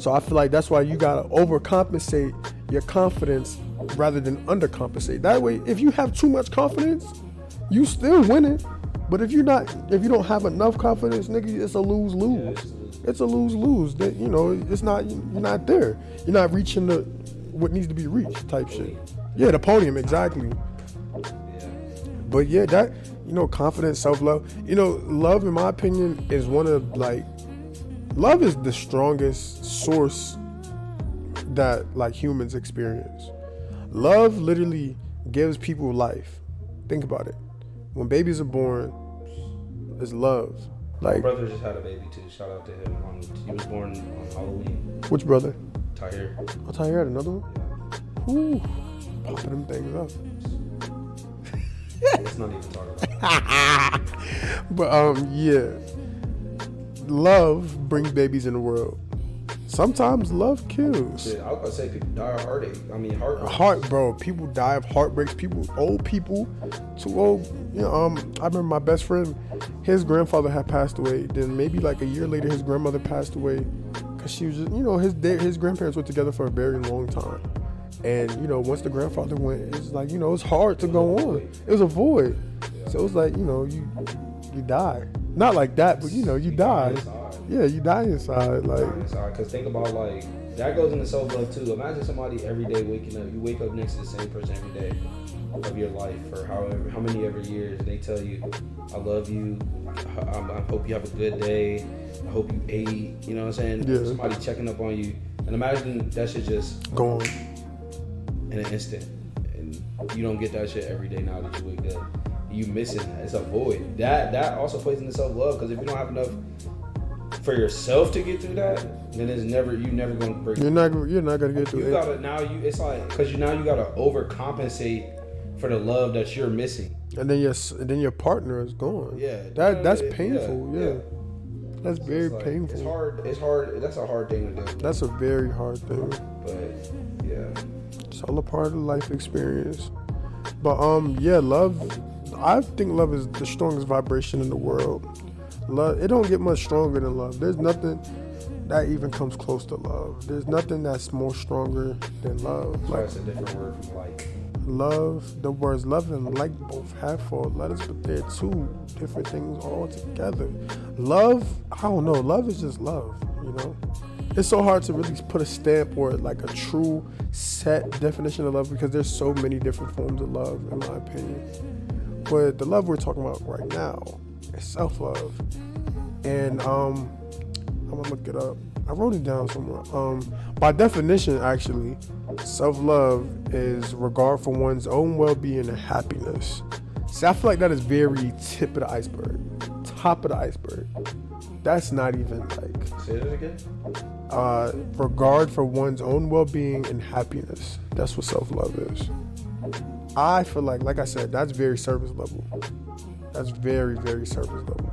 So I feel like that's why you gotta overcompensate your confidence rather than undercompensate. That way, if you have too much confidence, you still winning. But if you're not, if you don't have enough confidence, nigga, it's a lose lose. It's a lose lose. That you know, it's not you're not there. You're not reaching the what needs to be reached type shit. Yeah, the podium exactly. But yeah, that you know, confidence, self love. You know, love, in my opinion, is one of like, love is the strongest source that like humans experience. Love literally gives people life. Think about it. When babies are born, it's love. Like my brother just had a baby too. Shout out to him. On, he was born on Halloween. which brother? Tahir. Tell you had another one. Whew, popping them things up. Let's not even talk about. But um, yeah, love brings babies in the world. Sometimes love kills. Shit, I was gonna say people die of heartache. I mean, heart. Heart, bro. People die of heartbreaks. People, old people, too old. You know, um, I remember my best friend. His grandfather had passed away. Then maybe like a year later, his grandmother passed away because she was just, you know, his his grandparents were together for a very long time. And you know, once the grandfather went, it's like you know, it's hard to go on. It was a void. So it was like you know, you you die. Not like that, but you know, you die. Yeah, you die inside. Like Because think about like that goes into self love too. Imagine somebody every day waking up. You wake up next to the same person every day of your life for however how many ever years. And they tell you, "I love you. I, I hope you have a good day. I hope you ate." You know what I'm saying? Yeah. Somebody checking up on you. And imagine that shit just go on. in an instant, and you don't get that shit every day now that you wake up. You missing that. It's a void. That that also plays into self love because if you don't have enough for yourself to get through that, then it's never you never gonna break. You're not. You're not gonna get through You it. gotta now you it's like because you now you gotta overcompensate for the love that you're missing. and then your and then your partner is gone. Yeah, that that's yeah, yeah, painful. Yeah, yeah. that's So very it's like, painful. It's hard. It's hard. That's a hard thing to do. That's a very hard thing. But yeah, It's all a part of the life experience. But um, yeah, love. I think love is the strongest vibration in the world. Love. It don't get much stronger than love. There's nothing that even comes close to love. There's nothing that's more stronger than love. so Like that's a different word from like. love, the words love and like both have four letters, but they're two different things all together. Love, I don't know. Love is just love, you know? It's so hard to really put a stamp or like a true set definition of love because there's so many different forms of love, in my opinion. But the love we're talking about right now is self love. And um, I'm gonna look it up. I wrote it down somewhere. Um, by definition, actually, self love is regard for one's own well being and happiness. See, I feel like that is very tip of the iceberg, top of the iceberg. That's not even like Say that again. uh, regard for one's own well being and happiness. That's what self love is. I feel like, like I said, that's very service level. That's very, very surface level.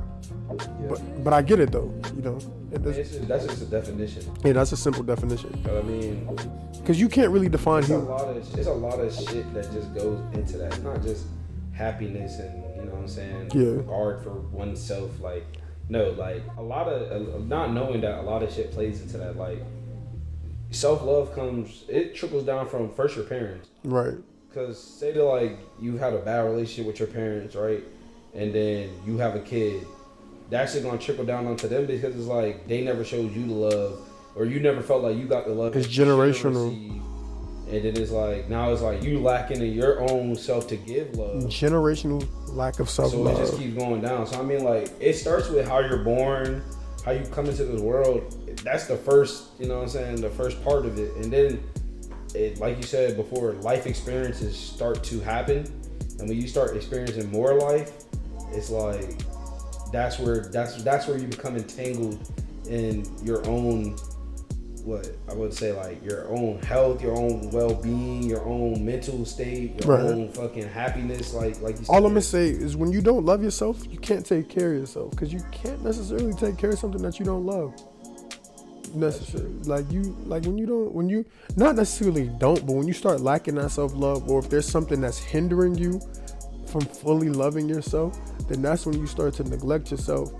Yeah. But but I get it though. You know, it just, that's just a definition. yeah, that's a simple definition. But I mean, Because you can't really define it's a lot of it's a lot of shit that just goes into that. It's not just happiness and you know what I'm saying. Yeah. Regard for oneself, like no, like a lot of uh, not knowing that a lot of shit plays into that. Like self love comes, it trickles down from first your parents. Right. Cause say that like you had a bad relationship with your parents, right? And then you have a kid, that's just gonna trickle down onto them because it's like they never showed you the love, or you never felt like you got the love. It's that you should generational. and then it's like now it's like you lacking in your own self to give love. Generational lack of self love. So it just keeps going down. So I mean, like it starts with how you're born, how you come into this world. That's the first, you know what I'm saying, the first part of it, and then it, like you said before, life experiences start to happen, and when you start experiencing more life, it's like that's where that's that's where you become entangled in your own what I would say like your own health, your own well being, your own mental state, your Right. own fucking happiness. Like like you said, All I'm gonna say is when you don't love yourself, you can't take care of yourself because you can't necessarily take care of something that you don't love. Necessarily, like you, like when you don't, when you not necessarily don't, but when you start lacking that self love, or if there's something that's hindering you from fully loving yourself, then that's when you start to neglect yourself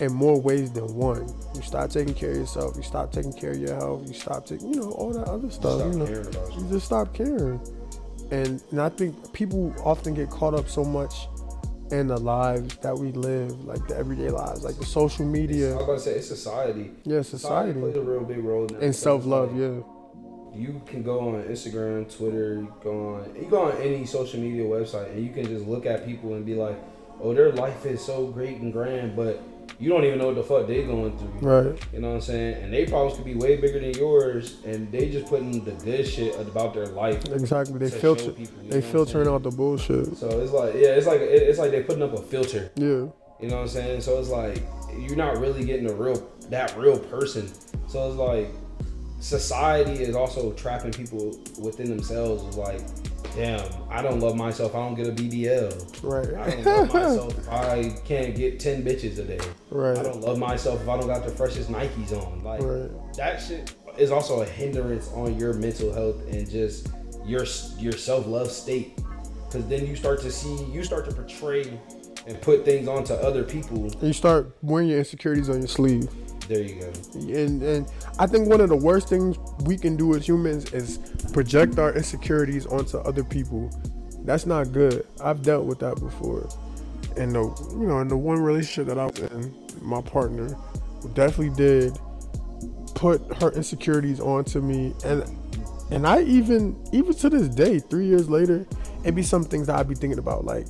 in more ways than one. You start taking care of yourself. You stop taking care of your health. You stop taking, you know, all that other stuff. stop you know, you just stop caring. And and I think people often get caught up so much in the lives that we live, like the everyday lives, like the social media. I was about to say it's society. yeah, Society society, plays a real big role in and self love, yeah. You can go on Instagram, Twitter, you go on you go on any social media website, and you can just look at people and be like, "Oh, their life is so great and grand," but you don't even know what the fuck they're going through. Right. You know what I'm saying? And they problems could be way bigger than yours, and they just putting the good shit about their life. Exactly. They filter. people, They filtering out the bullshit. So it's like, yeah, it's like it- it's like they putting up a filter. Yeah. You know what I'm saying? So it's like you're not really getting a real that real person. So it's like society is also trapping people within themselves. Like, damn, I don't love myself. I don't get a BBL. Right. I don't love myself. I can't get ten bitches a day. Right. I don't love myself if I don't got the freshest Nikes on. Like Right. that shit is also a hindrance on your mental health and just your your self love state. Because then you start to see, you start to portray and put things onto other people. And you start wearing your insecurities on your sleeve. There you go. And and I think one of the worst things we can do as humans is project our insecurities onto other people. That's not good. I've dealt with that before. And the you know, in the one relationship that I was in, my partner definitely did put her insecurities onto me and and I even even to this day, three years later, it be some things that I'd be thinking about like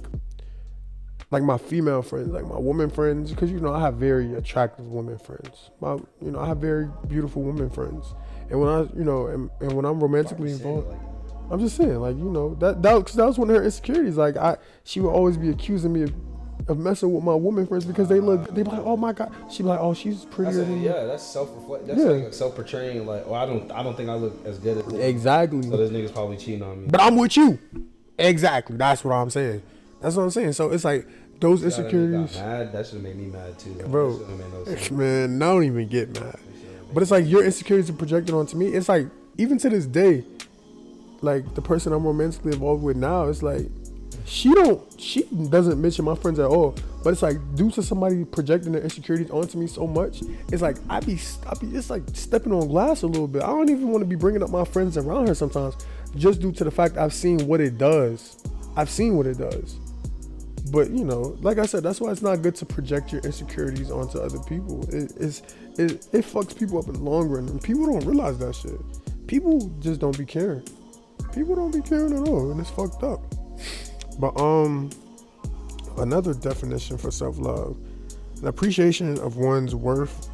like my female friends, like my woman friends, because you know I have very attractive women friends. My, you know, I have very beautiful women friends, and when I, you know, and, and when I'm romantically involved, like. I'm just saying, like you know, that that because that was one of her insecurities. Like I, she would always be accusing me of, of messing with my woman friends because they look, they be like, oh my god, she'd be like, oh she's prettier That's a, than you. yeah, that's self reflect. That's Yeah. like self portraying. Like, oh, I don't, I don't think I look as good as. Exactly. So this nigga's probably cheating on me. But I'm with you. Exactly. That's what I'm saying. That's what I'm saying. So it's like those insecurities. mad. That should have made me mad too. Bro. That no. Man, I don't even get mad. But it's like your insecurities are projected onto me. It's like even to this day, like the person I'm romantically involved with now, it's like she don't she doesn't mention my friends at all. But it's like due to somebody projecting their insecurities onto me so much, it's like I be I be it's like stepping on glass a little bit. I don't even want to be bringing up my friends around her sometimes, just due to the fact I've seen what it does. I've seen what it does. But you know, like I said, that's why it's not good to project your insecurities onto other people. It, it's it, it fucks people up in the long run, and people don't realize that shit. People just don't be caring. People don't be caring at all, and it's fucked up. But um, another definition for self love: an appreciation of one's worth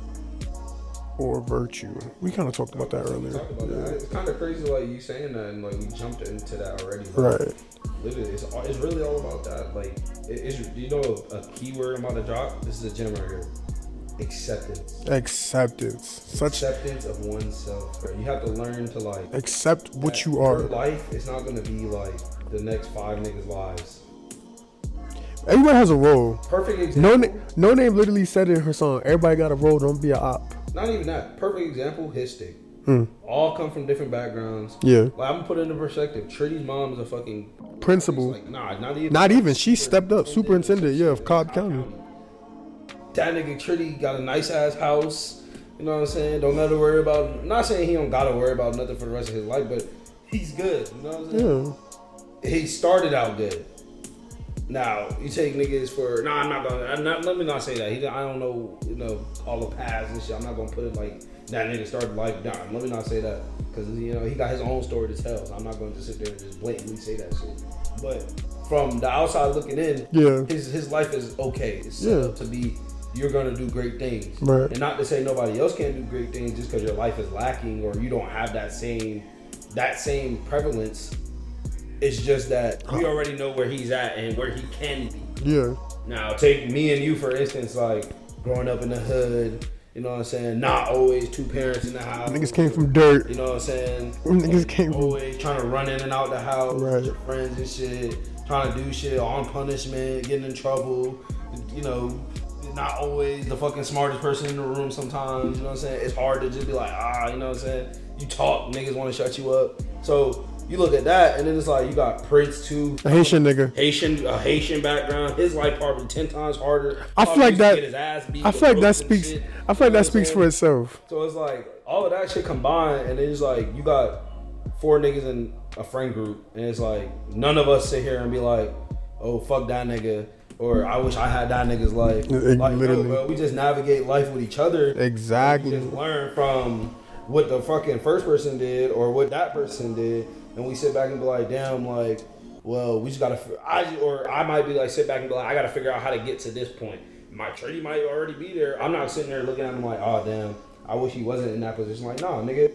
or virtue. We kind of talked about that earlier. about that. It's kind of crazy, like you saying that, and like we jumped into that already. but Right. Literally, it's, all- it's really all about that. Like, it, it's you know a key word I'm about to drop. This is a gem right here. Acceptance. Acceptance. Such Acceptance of oneself. You have to learn to like accept what you Your are. life is not gonna be like the next five niggas' lives. Everybody has a role. Perfect example. na- Noname literally said in her song. Everybody got a role. Don't be a op. Not even that. Perfect example. His stick. Hmm. All come from different backgrounds. Yeah. Like, I'm gonna put it into perspective. Trinity's mom is a fucking Principal. Like, nah, not even. Not even. She stepped up. Superintendent, yeah, of Cobb County. That nigga Trinity got a nice ass house. You know what I'm saying? Don't to worry about. Not saying he don't gotta worry about nothing for the rest of his life, but he's good. You know what I'm saying? Yeah. He started out good. Now you take niggas for no, I'm not gonna. I'm not, let me not say that. He, I don't know, you know, all the paths and shit. I'm not gonna put it like that nigga started life down. Let me not say that because you know he got his own story to tell. So I'm not going to sit there and just blatantly say that shit. But from the outside looking in, Yeah. his his life is okay. It's set Yeah. up to be. You're gonna do great things, Right. and not to say nobody else can't do great things just because your life is lacking or you don't have that same that same prevalence. It's just that we already know where he's at and where he can be. Yeah. Now, take me and you for instance, like growing up in the hood. You know what I'm saying? Not always two parents in the house. Niggas came from dirt. You know what I'm saying? Niggas came from Always trying to run in and out the house Right. with your friends and shit. Trying to do shit on punishment, getting in trouble. You know, not always the fucking smartest person in the room sometimes. You know what I'm saying? It's hard to just be like, ah, you know what I'm saying? You talk, niggas want to shut you up. So you look at that, and then it's like you got Prince too. a Haitian nigga. Haitian, a Haitian background. His life probably ten times harder. I feel like that- get his ass beat I feel like that speaks. shit. I feel like that speaks for itself. so it's like all of that shit combined, and it's like you got four niggas in a friend group, and it's like none of us sit here and be like, "Oh fuck that nigga," or "I wish I had that nigga's life." It- Like, literally. no, bro, we just navigate life with each other. Exactly. We just learn from what the fucking first person did or what that person did, and we sit back and be like, "Damn, like." Well, we just gotta. I or I might be like sit back and be like, I gotta figure out how to get to this point. My tree might already be there. I'm not sitting there looking at him like, oh damn, I wish he wasn't in that position. Like, nah, nigga.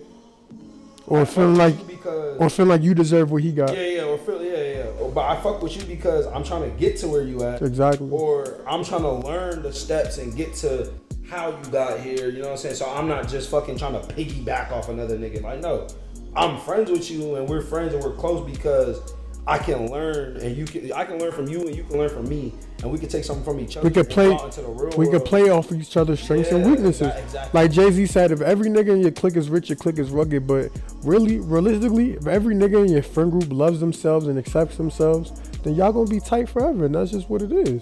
Or feeling like, because or feeling like you deserve what he got. yeah, yeah, or feel yeah, yeah. Or, oh, but I fuck with you because I'm trying to get to where you at, Exactly. or I'm trying to learn the steps and get to how you got here. You know what I'm saying? So I'm not just fucking trying to piggyback off another nigga. Like, no, I'm friends with you and we're friends and we're close because I can learn and you can. I can learn from you and you can learn from me, and we can take something from each other. We could and play. into the real We could world. play off each other's strengths and weaknesses. exac- exactly. Like Jay Z said, if every nigga in your clique is rich, your clique is rugged. But really, realistically, if every nigga in your friend group loves themselves and accepts themselves, then y'all gonna be tight forever, and that's just what it is.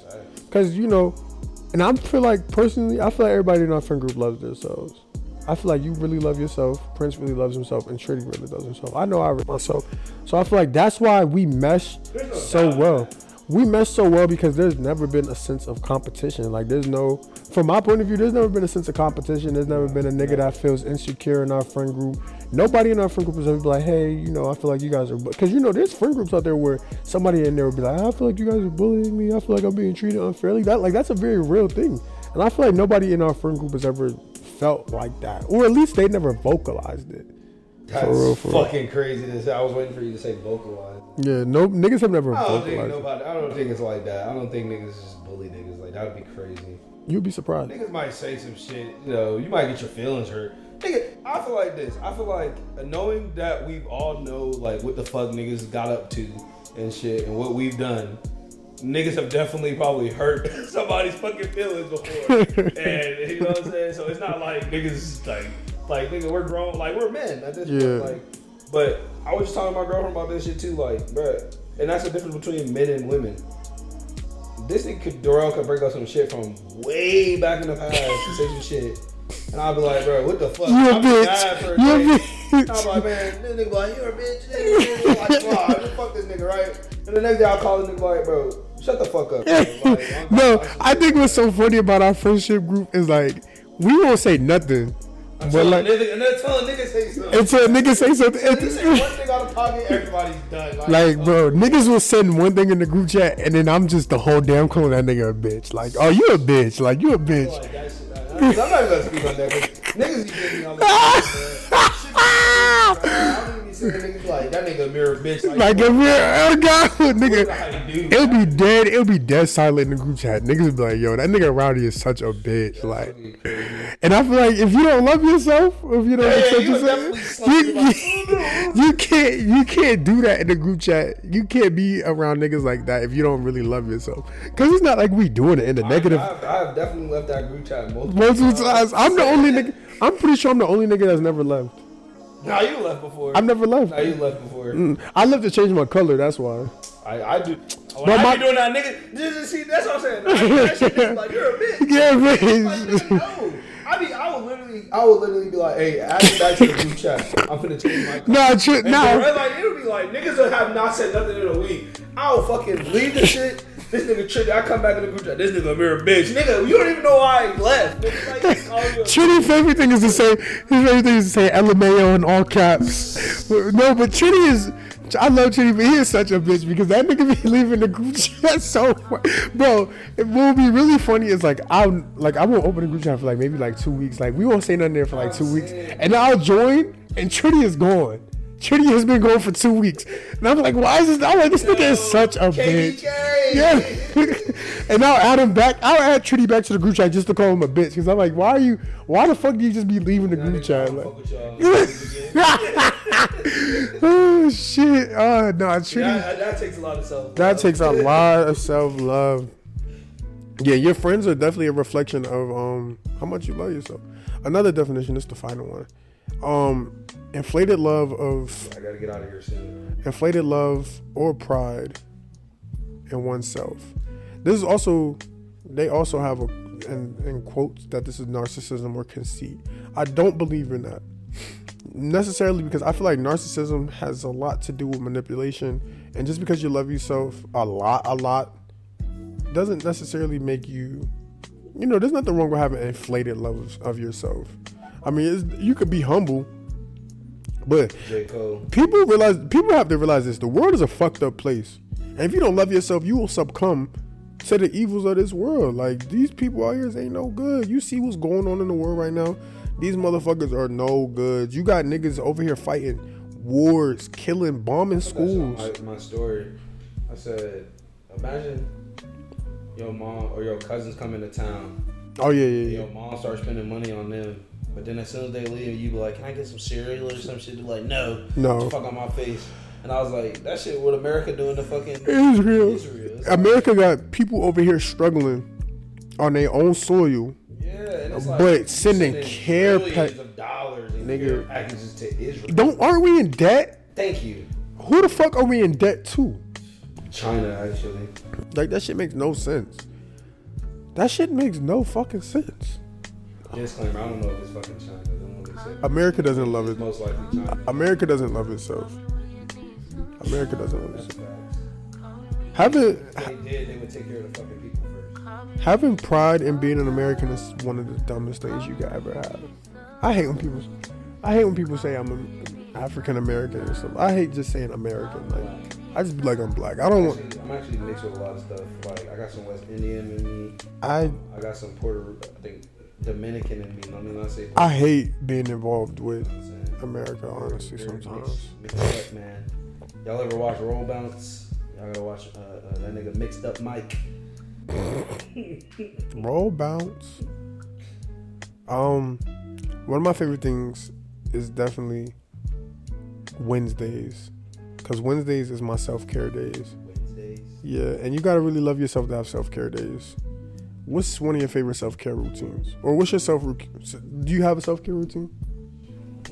Cause you know, and I feel like personally, I feel like everybody in our friend group loves themselves. I feel like you really love yourself. Prince really loves himself, and Trinity really loves himself. I know I love myself, so I feel like that's why we mesh so well. We mesh so well because there's never been a sense of competition. Like there's no, from my point of view, there's never been a sense of competition. There's never been a nigga that feels insecure in our friend group. Nobody in our friend group is ever be like, hey, you know, I feel like you guys are, because you know, there's friend groups out there where somebody in there will be like, I feel like you guys are bullying me. I feel like I'm being treated unfairly. That like that's a very real thing, and I feel like nobody in our friend group has ever felt like that, or at least they never vocalized it. That's real, for real. fucking crazy. To say. I was waiting for you to say vocalize. Yeah, no niggas have never I don't think vocalized. it. nobody. I don't think it's like that. I don't think niggas just bully niggas. Like that would be crazy. You'd be surprised. Niggas might say some shit. You know, you might get your feelings hurt. Nigga, I feel like this. I feel like uh, knowing that we've all know like what the fuck niggas got up to and shit and what we've done. Niggas have definitely probably hurt somebody's fucking feelings before, and you know what I'm saying. So it's not like niggas like, like nigga, we're grown, like we're men at this Yeah. point. Like, but I was just talking to my girlfriend about this shit too, like, bruh. And that's the difference between men and women. This nigga could Darrell could bring up some shit from way back in the past and say some shit. And I'll be like, bro, what the fuck? You a I'll bitch. mad for a You a bitch. I'm like, man, this nigga like, you're a bitch. This nigga like, wow, fuck this nigga, right? And the next day I'll call the nigga like, bro, shut the fuck up. Like, no, I'm- think what's so funny about our friendship group is like we won't say nothing, but like a nigga, and then a nigga say something. until a nigga say something. If you say one thing out of pocket, everybody's done. Like, Like, uh, bro, niggas will send one thing in the group chat, and then I'm just the whole damn calling that nigga a bitch. Like, oh, you a bitch. Like, you a bitch. Like that shit. I mean, I'm not even gonna speak on that. Niggas be getting on this shit, man. Shit be crazy, bro. I don't even be saying niggas like that nigga a mirror bitch. Like, Like, if we're oh god, nigga, it'll be dead. It'll be dead silent in the group chat. Niggas be like, yo, that nigga Rowdy is such a bitch. Like, and I feel like if you don't love yourself, if you don't Yeah, accept you yourself, you, me you, can't you can't do that in the group chat. You can't be around niggas like that if you don't really love yourself. Cause it's not like we doing it in the negative. I've, I've definitely left that group chat multiple, Multiple times. I'm the only nigga. I'm pretty sure I'm the only nigga that's never left. Nah, you left before. I've never left. Nah, you left before. Mm, I left to change my color. That's why. I, I do. When But I my- be doing that, nigga. Just, see, that's what I'm saying. I, that shit like you're a bitch. Yeah, bitch. no. I be, I would literally, I would literally be like, "Hey, add me back to the group chat. I'm finna change my." color." No, true. No. bro, like it would be like niggas that have not said nothing in a week. I'll fucking leave the shit, This nigga Trinity, I come back in the group chat. This nigga a mirror bitch. Nigga, you don't even know why he left. Nigga, like, he called you a- Trini favorite thing is to say his favorite thing is to say LMAO in all caps. No, but Trini is I love Trini, but he is such a bitch because that nigga be leaving the group chat so bro. It will be really funny is like I'll like I won't open the group chat for like maybe like two weeks. Like we won't say nothing there for like two weeks. And I'll join and Trini is gone. Trini has been gone for two weeks. And I'm like, why is this I'm like this nigga is such a bitch. KDK. Yeah. and I'll add him back. I'll add Trinity back to the group chat just to call him a bitch. Because I'm like, why are you? Why the fuck do you just be leaving the Nah, group chat? Like, fuck with y'all. oh shit! Oh no, Trinity. that, that takes a lot of self. That takes a lot of self love. Yeah, your friends are definitely a reflection of um how much you love yourself. Another definition is the final one. Um, inflated love of I gotta get out of here soon. inflated love or pride in oneself. This is also, they also have a, in, in quotes, that this is narcissism or conceit. I don't believe in that necessarily because I feel like narcissism has a lot to do with manipulation, and just because you love yourself a lot, a lot, doesn't necessarily make you. You know, there's nothing wrong with having inflated love of, of yourself. I mean, it's, you could be humble, but people realize people have to realize this. The world is a fucked up place. And if you don't love yourself you will succumb to the evils of this world. Like these people out here ain't no good. You see what's going on in the world right now? These motherfuckers are no good. You got niggas over here fighting wars killing bombing schools. My, my story. I said, imagine your mom or your cousins come into town. oh yeah and yeah. Your mom starts spending money on them. But then as soon as they leave, you be like, "Can I get some cereal or some shit?" They're like, "No, No. fuck on my face." And I was like, "That shit, what America doing to fucking Israel. Israel?" America got people over here struggling on their own soil Yeah, and it's like But sending care billions pack- of dollars in Nigga. packages to Israel. don't aren't we in debt Thank you, who the fuck are we in debt to China. Actually, Like that shit makes no sense. That shit makes no fucking sense. Disclaimer: I don't know if it's fucking China. I don't know what they say. America doesn't love It's it. most likely China. America doesn't love itself. America doesn't love itself. facts. Having they did, they would take care of the fucking people first. having pride in being an American is one of the dumbest things you could ever have. I hate when people I hate when people say I'm an African American or something. I hate just saying American. Like I just be like I'm black. I don't want Actually, I'm actually mixed with a lot of stuff. Like I got some West Indian in me. I I got some Puerto, I think Dominican in me. I mean, I say. I hate being involved with You know what I'm saying? America honestly sometimes. Mixed, mixed up, man. Y'all ever watch Roll Bounce? Y'all gotta watch uh, uh, that nigga mixed up Mike. Roll bounce. Um, one of my favorite things is definitely Wednesdays, cause Wednesdays is my self care days. Wednesdays. Yeah, and you gotta really love yourself to have self care days. What's one of your favorite self care routines, or what's your self? Do you have a self care routine?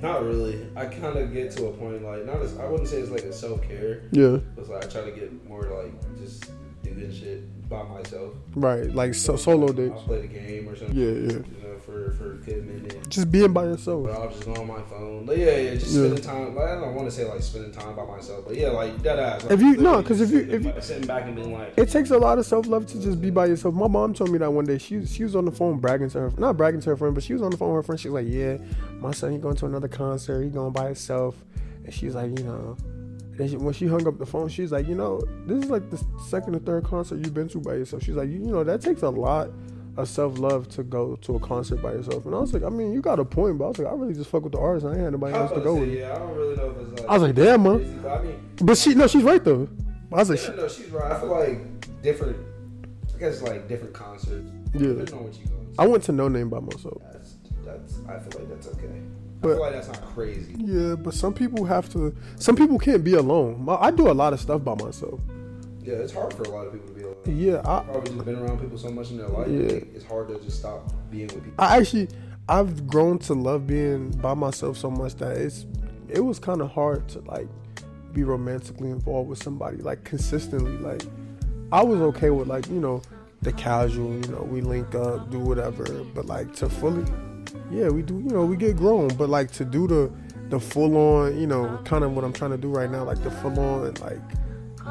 Not really. I kind of get to a point like not as I wouldn't say it's like a self care. Yeah, It's like I try to get more like just doing shit by myself. right. Like so, solo days. I'll play the game or something. Yeah, yeah. You know, for for a good minute. Just being by yourself. But I'll just on my phone. Like, yeah, yeah, just Yeah. spending time. Like, I don't want to say like spending time by myself, but yeah, like that ass. Like, If you- no, because if you- if you- sitting back and being like, It takes a lot of self love to just be by yourself. My mom told me that one day. She she was on the phone bragging to her, not bragging to her friend, but she was on the phone with her friend. She was like, "Yeah, my son he going to another concert. He going by himself." And she's like, you know, and she, when she hung up the phone, she's like, you know, this is like the second or third concert you've been to by yourself. She's like, you, you know, that takes a lot of self love to go to a concert by yourself. And I was like, I mean, you got a point, but I was like, I really just fuck with the artist. I ain't had nobody I else to go to with. say, yeah, I don't really know if it's like. I was like, damn, man. crazy, but I mean, But she, no, she's right though. I was like, yeah, no, she's right. I feel like different. I guess like different concerts. Yeah. Depending on what you go. To. I went to Noname by myself. That's that's. I feel like that's okay. But- I feel like that's not crazy. Yeah, but some people have to. Some people can't be alone. My- I do a lot of stuff by myself. Yeah, it's hard for a lot of people to be alone. Yeah, I, Probably just been around people so much in their life. Yeah. It's hard to just stop being with people. I actually, I've grown to love being by myself so much that it's, it was kind of hard to like, be romantically involved with somebody like consistently. Like, I was okay with like you know, the casual. You know, we link up, do whatever. But like to fully, yeah, we do. You know, we get grown. But like to do the, the full on. You know, kind of what I'm trying to do right now. Like the full on like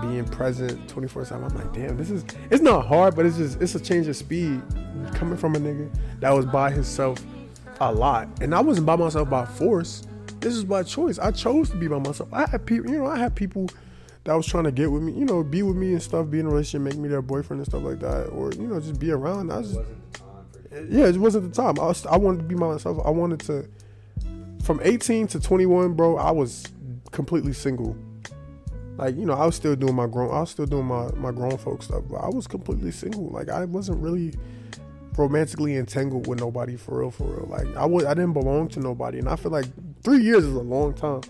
being present 24 7. I'm like, damn, this is it's not hard, but it's just it's a change of speed coming from a nigga that was by himself a lot. And I wasn't by myself by force. This is by choice. I chose to be by myself. I had people, you know, I had people that was trying to get with me, you know, be with me and stuff, be in a relationship, make me their boyfriend and stuff like that, or you know, just be around. I was, It wasn't the time for you. yeah, it wasn't the time. I was, I wanted to be by myself. I wanted to. From 18 to 21, bro, I was completely single. Like you know, I was still doing my grown, I was still doing my my grown folk stuff, but I was completely single. Like I wasn't really romantically entangled with nobody for real, for real. Like I was, I didn't belong to nobody, and I feel like three years is a long time.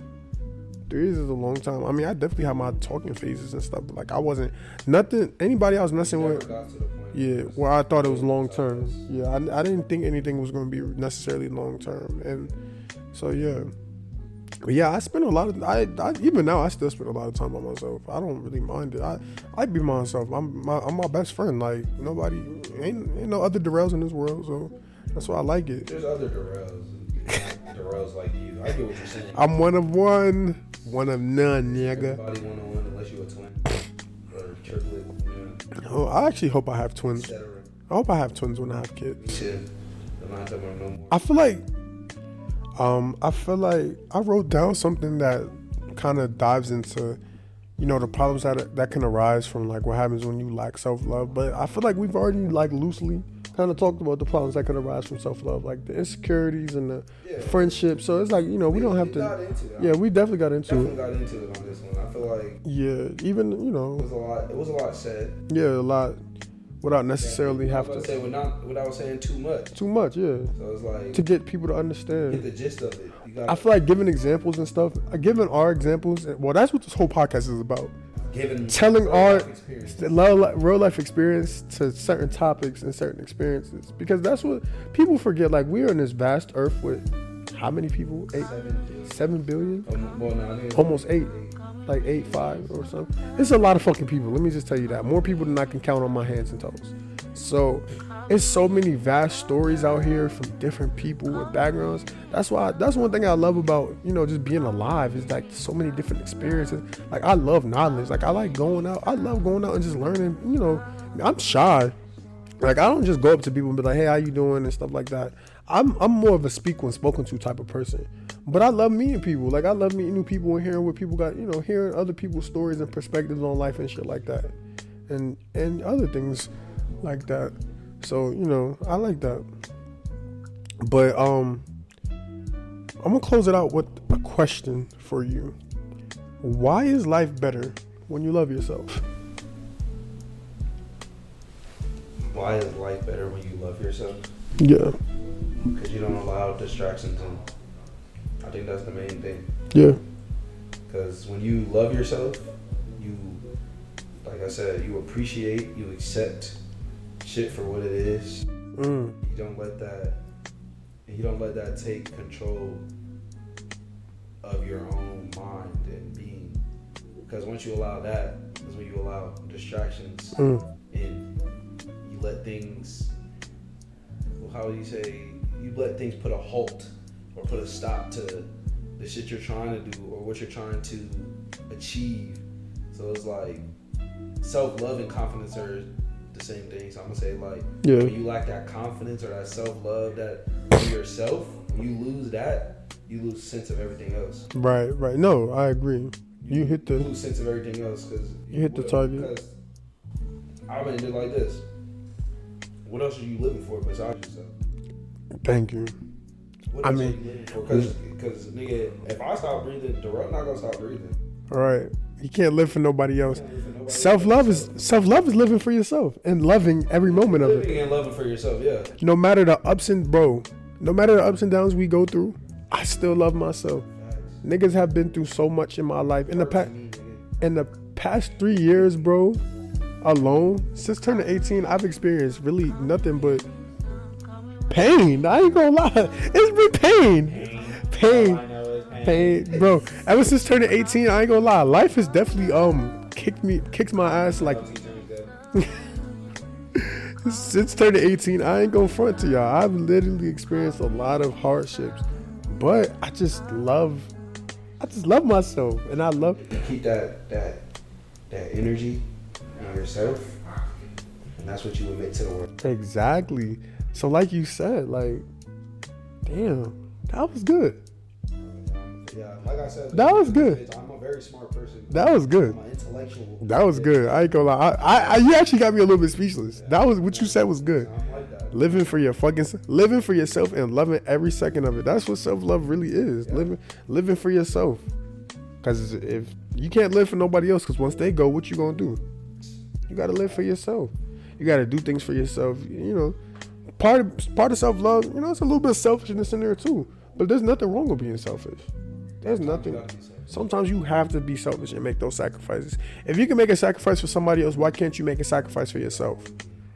Three years is a long time. I mean, I definitely had my talking phases and stuff, but like I wasn't nothing. Anybody I was messing with, got to the point yeah, where where I thought it was long term. Yeah, I, I didn't think anything was going to be necessarily long term, and so yeah, but yeah, I spend a lot of I, I even now I still spend a lot of time by myself. I don't really mind it. I I be myself. I'm my I'm my best friend. Like nobody ain't ain't no other Darrells in this world, so that's why I like it. There's other Darrells. Darrells like you. I get what you're saying. I'm one of one, one of none, nigga. Everybody one on one unless you're a twin or triplet, you Oh, I actually hope I have twins. I hope I have twins when I have kids. Me too. I'm not talking about no more. I feel like um I feel like I wrote down something that kind of dives into you know the problems that that can arise from like what happens when you lack self-love but I feel like we've already like loosely kind of talked about the problems that could arise from self-love like the insecurities and the Yeah. friendship so it's like you know we don't have to yeah we definitely got into definitely it got into it on this one. I feel like yeah even you know. it was a lot. It was a lot said. yeah a lot without necessarily have to say without without saying too much. too much yeah So it's like to get people to understand. get the gist of it. I feel like giving examples and stuff, uh, giving our examples. Well, that's what this whole podcast is about. Giving telling our- life experience. The lo- real life experience to certain topics and certain experiences, because that's what people forget. Like we are in this vast earth with how many people? Eight, Seven, seven billion, um, well, no, I think it's almost eight, like eight five or something. It's a lot of fucking people. Let me just tell you that more people than I can count on my hands and toes. So it's so many vast stories out here from different people with backgrounds. That's why that's one thing I love about you know just being alive is like so many different experiences. Like I love knowledge. Like I like going out. I love going out and just learning. You know, I'm shy. Like I don't just go up to people and be like, "Hey, how you doing?" and stuff like that. I'm I'm more of a speak when spoken to type of person. But I love meeting people. Like I love meeting new people and hearing what people got. You know, hearing other people's stories and perspectives on life and shit like that, and and other things like that. So you know, I like that. But um, I'm gonna close it out with a question for you. Why is life better when you love yourself? Why is life better when you love yourself? Yeah, Because you don't allow distractions, and I think that's the main thing. yeah, Because when you love yourself, you, like I said, you appreciate, you accept shit for what it is. mm, You don't let that, you don't let that take control of your own mind and being. Because once you allow that, is when you allow distractions mm, and you let things how do you say you let things put a halt or put a stop to the shit you're trying to do or what you're trying to achieve so it's like self-love and confidence are the same thing so i'm gonna say like yeah, when you lack that confidence or that self-love that in yourself when you lose that you lose sense of everything else right, right. No, I agree. You hit you the lose sense of everything else because You hit the target. Because I mean, it like this. What else are you living for besides yourself? thank you. What I mean- are you living for? Because, because nigga, if I stop breathing, the road not gonna stop breathing. All right, you can't live for nobody else. You can't live for nobody Self love is self love is living for yourself and loving every moment of it. living and loving for yourself. Yeah, No matter the ups and bro, no matter the ups and downs we go through, I still love myself. Niggas have been through so much in my life. In the past, in the past three years, bro, alone since turning 18, I've experienced really nothing but pain. I ain't gonna lie, it's been pain, pain, is pain, bro. Ever since turning 18, I ain't gonna lie, life has definitely um kicked me, kicked my ass like since turning 18, I ain't gonna front to y'all. I've literally experienced a lot of hardships, but I just love, I just love myself, and I love, keep that that that energy yourself, and that's what you to the world. Exactly. So, like you said, like, damn, that was good. Yeah, like I said, That was good. I'm a very smart person. That was good. I'm intellectual. That was good. I ain't gonna lie. I, I, you actually got me a little bit speechless. That was what you said was good. I'm like that. Living for your fucking, living for yourself and loving every second of it. That's what self love really is. Living, living for yourself. Cause if you can't live for nobody else, cause once they go, what you gonna do? You gotta live for yourself. You gotta do things for yourself. You know, part of part of self love. You know, it's a little bit of selfishness in there too. But there's nothing wrong with being selfish. There's nothing. You gotta be selfish. Sometimes you have to be selfish and make those sacrifices. If you can make a sacrifice for somebody else, why can't you make a sacrifice for yourself?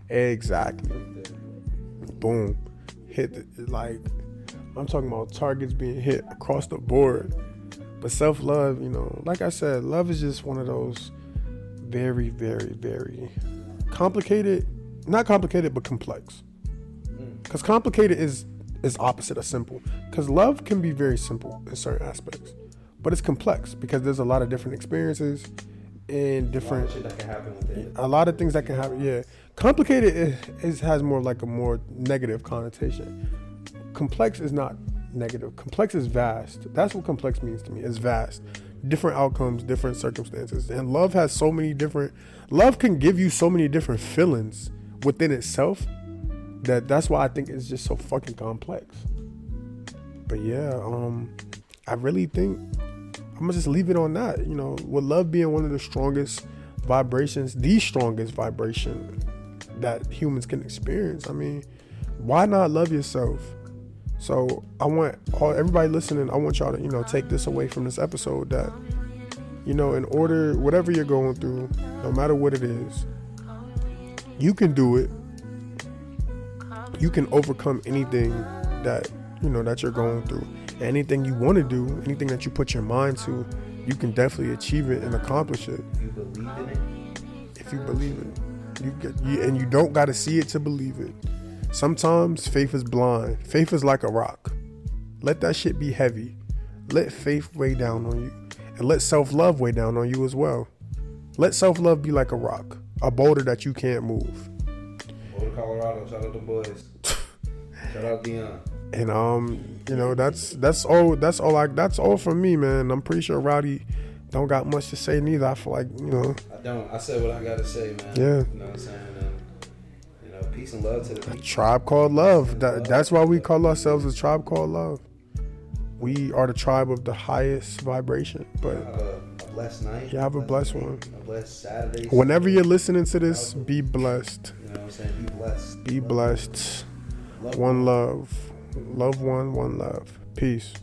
Exactly. Boom. Hit the, like I'm talking about targets being hit across the board. But self love, you know, like I said, love is just one of those very, very, very complicated. Not complicated, but complex. Mm. Because complicated is is opposite of simple. Because love can be very simple in certain aspects, but it's complex because there's a lot of different experiences and A lot of different shit that can happen within it. a lot of things that can happen. Yeah, complicated is, is has more like a more negative connotation. Complex is not negative. Complex is vast. That's what complex means to me. It's vast. Different outcomes, different circumstances, and love has so many different. Love can give you so many different feelings within itself that that's why I think it's just so fucking complex. But yeah, um, I really think I'm gonna just leave it on that. You know, with love being one of the strongest vibrations, the strongest vibration that humans can experience. I mean, why not love yourself? So I want all everybody listening. I want y'all to you know take this away from this episode that you know in order whatever you're going through, no matter what it is, you can do it. You can overcome anything that you know that you're going through. Anything you want to do, anything that you put your mind to, you can definitely achieve it and accomplish it If you believe in it, if you believe it. You get you, and you don't got to see it to believe it. Sometimes faith is blind. Faith is like a rock. Let that shit be heavy. Let faith weigh down on you, and let self love weigh down on you as well. Let self love be like a rock, a boulder that you can't move. to Colorado. Shout out the boys. Shout out Dion. And um, you know that's that's all that's all I that's all for me, man. I'm pretty sure Rowdy don't got much to say neither. I feel like you know I don't. I said what I gotta say, man. Yeah. You know what I'm saying? Peace and love to the people. tribe called love. That, that's why we call ourselves a tribe called love. We are the tribe of the highest vibration. But Have a, a blessed night. You have a blessed one. A blessed Saturday. whenever you're listening to this, be blessed. You know what I'm saying? Be blessed. Be blessed. Love One love. Love one, one love. Peace.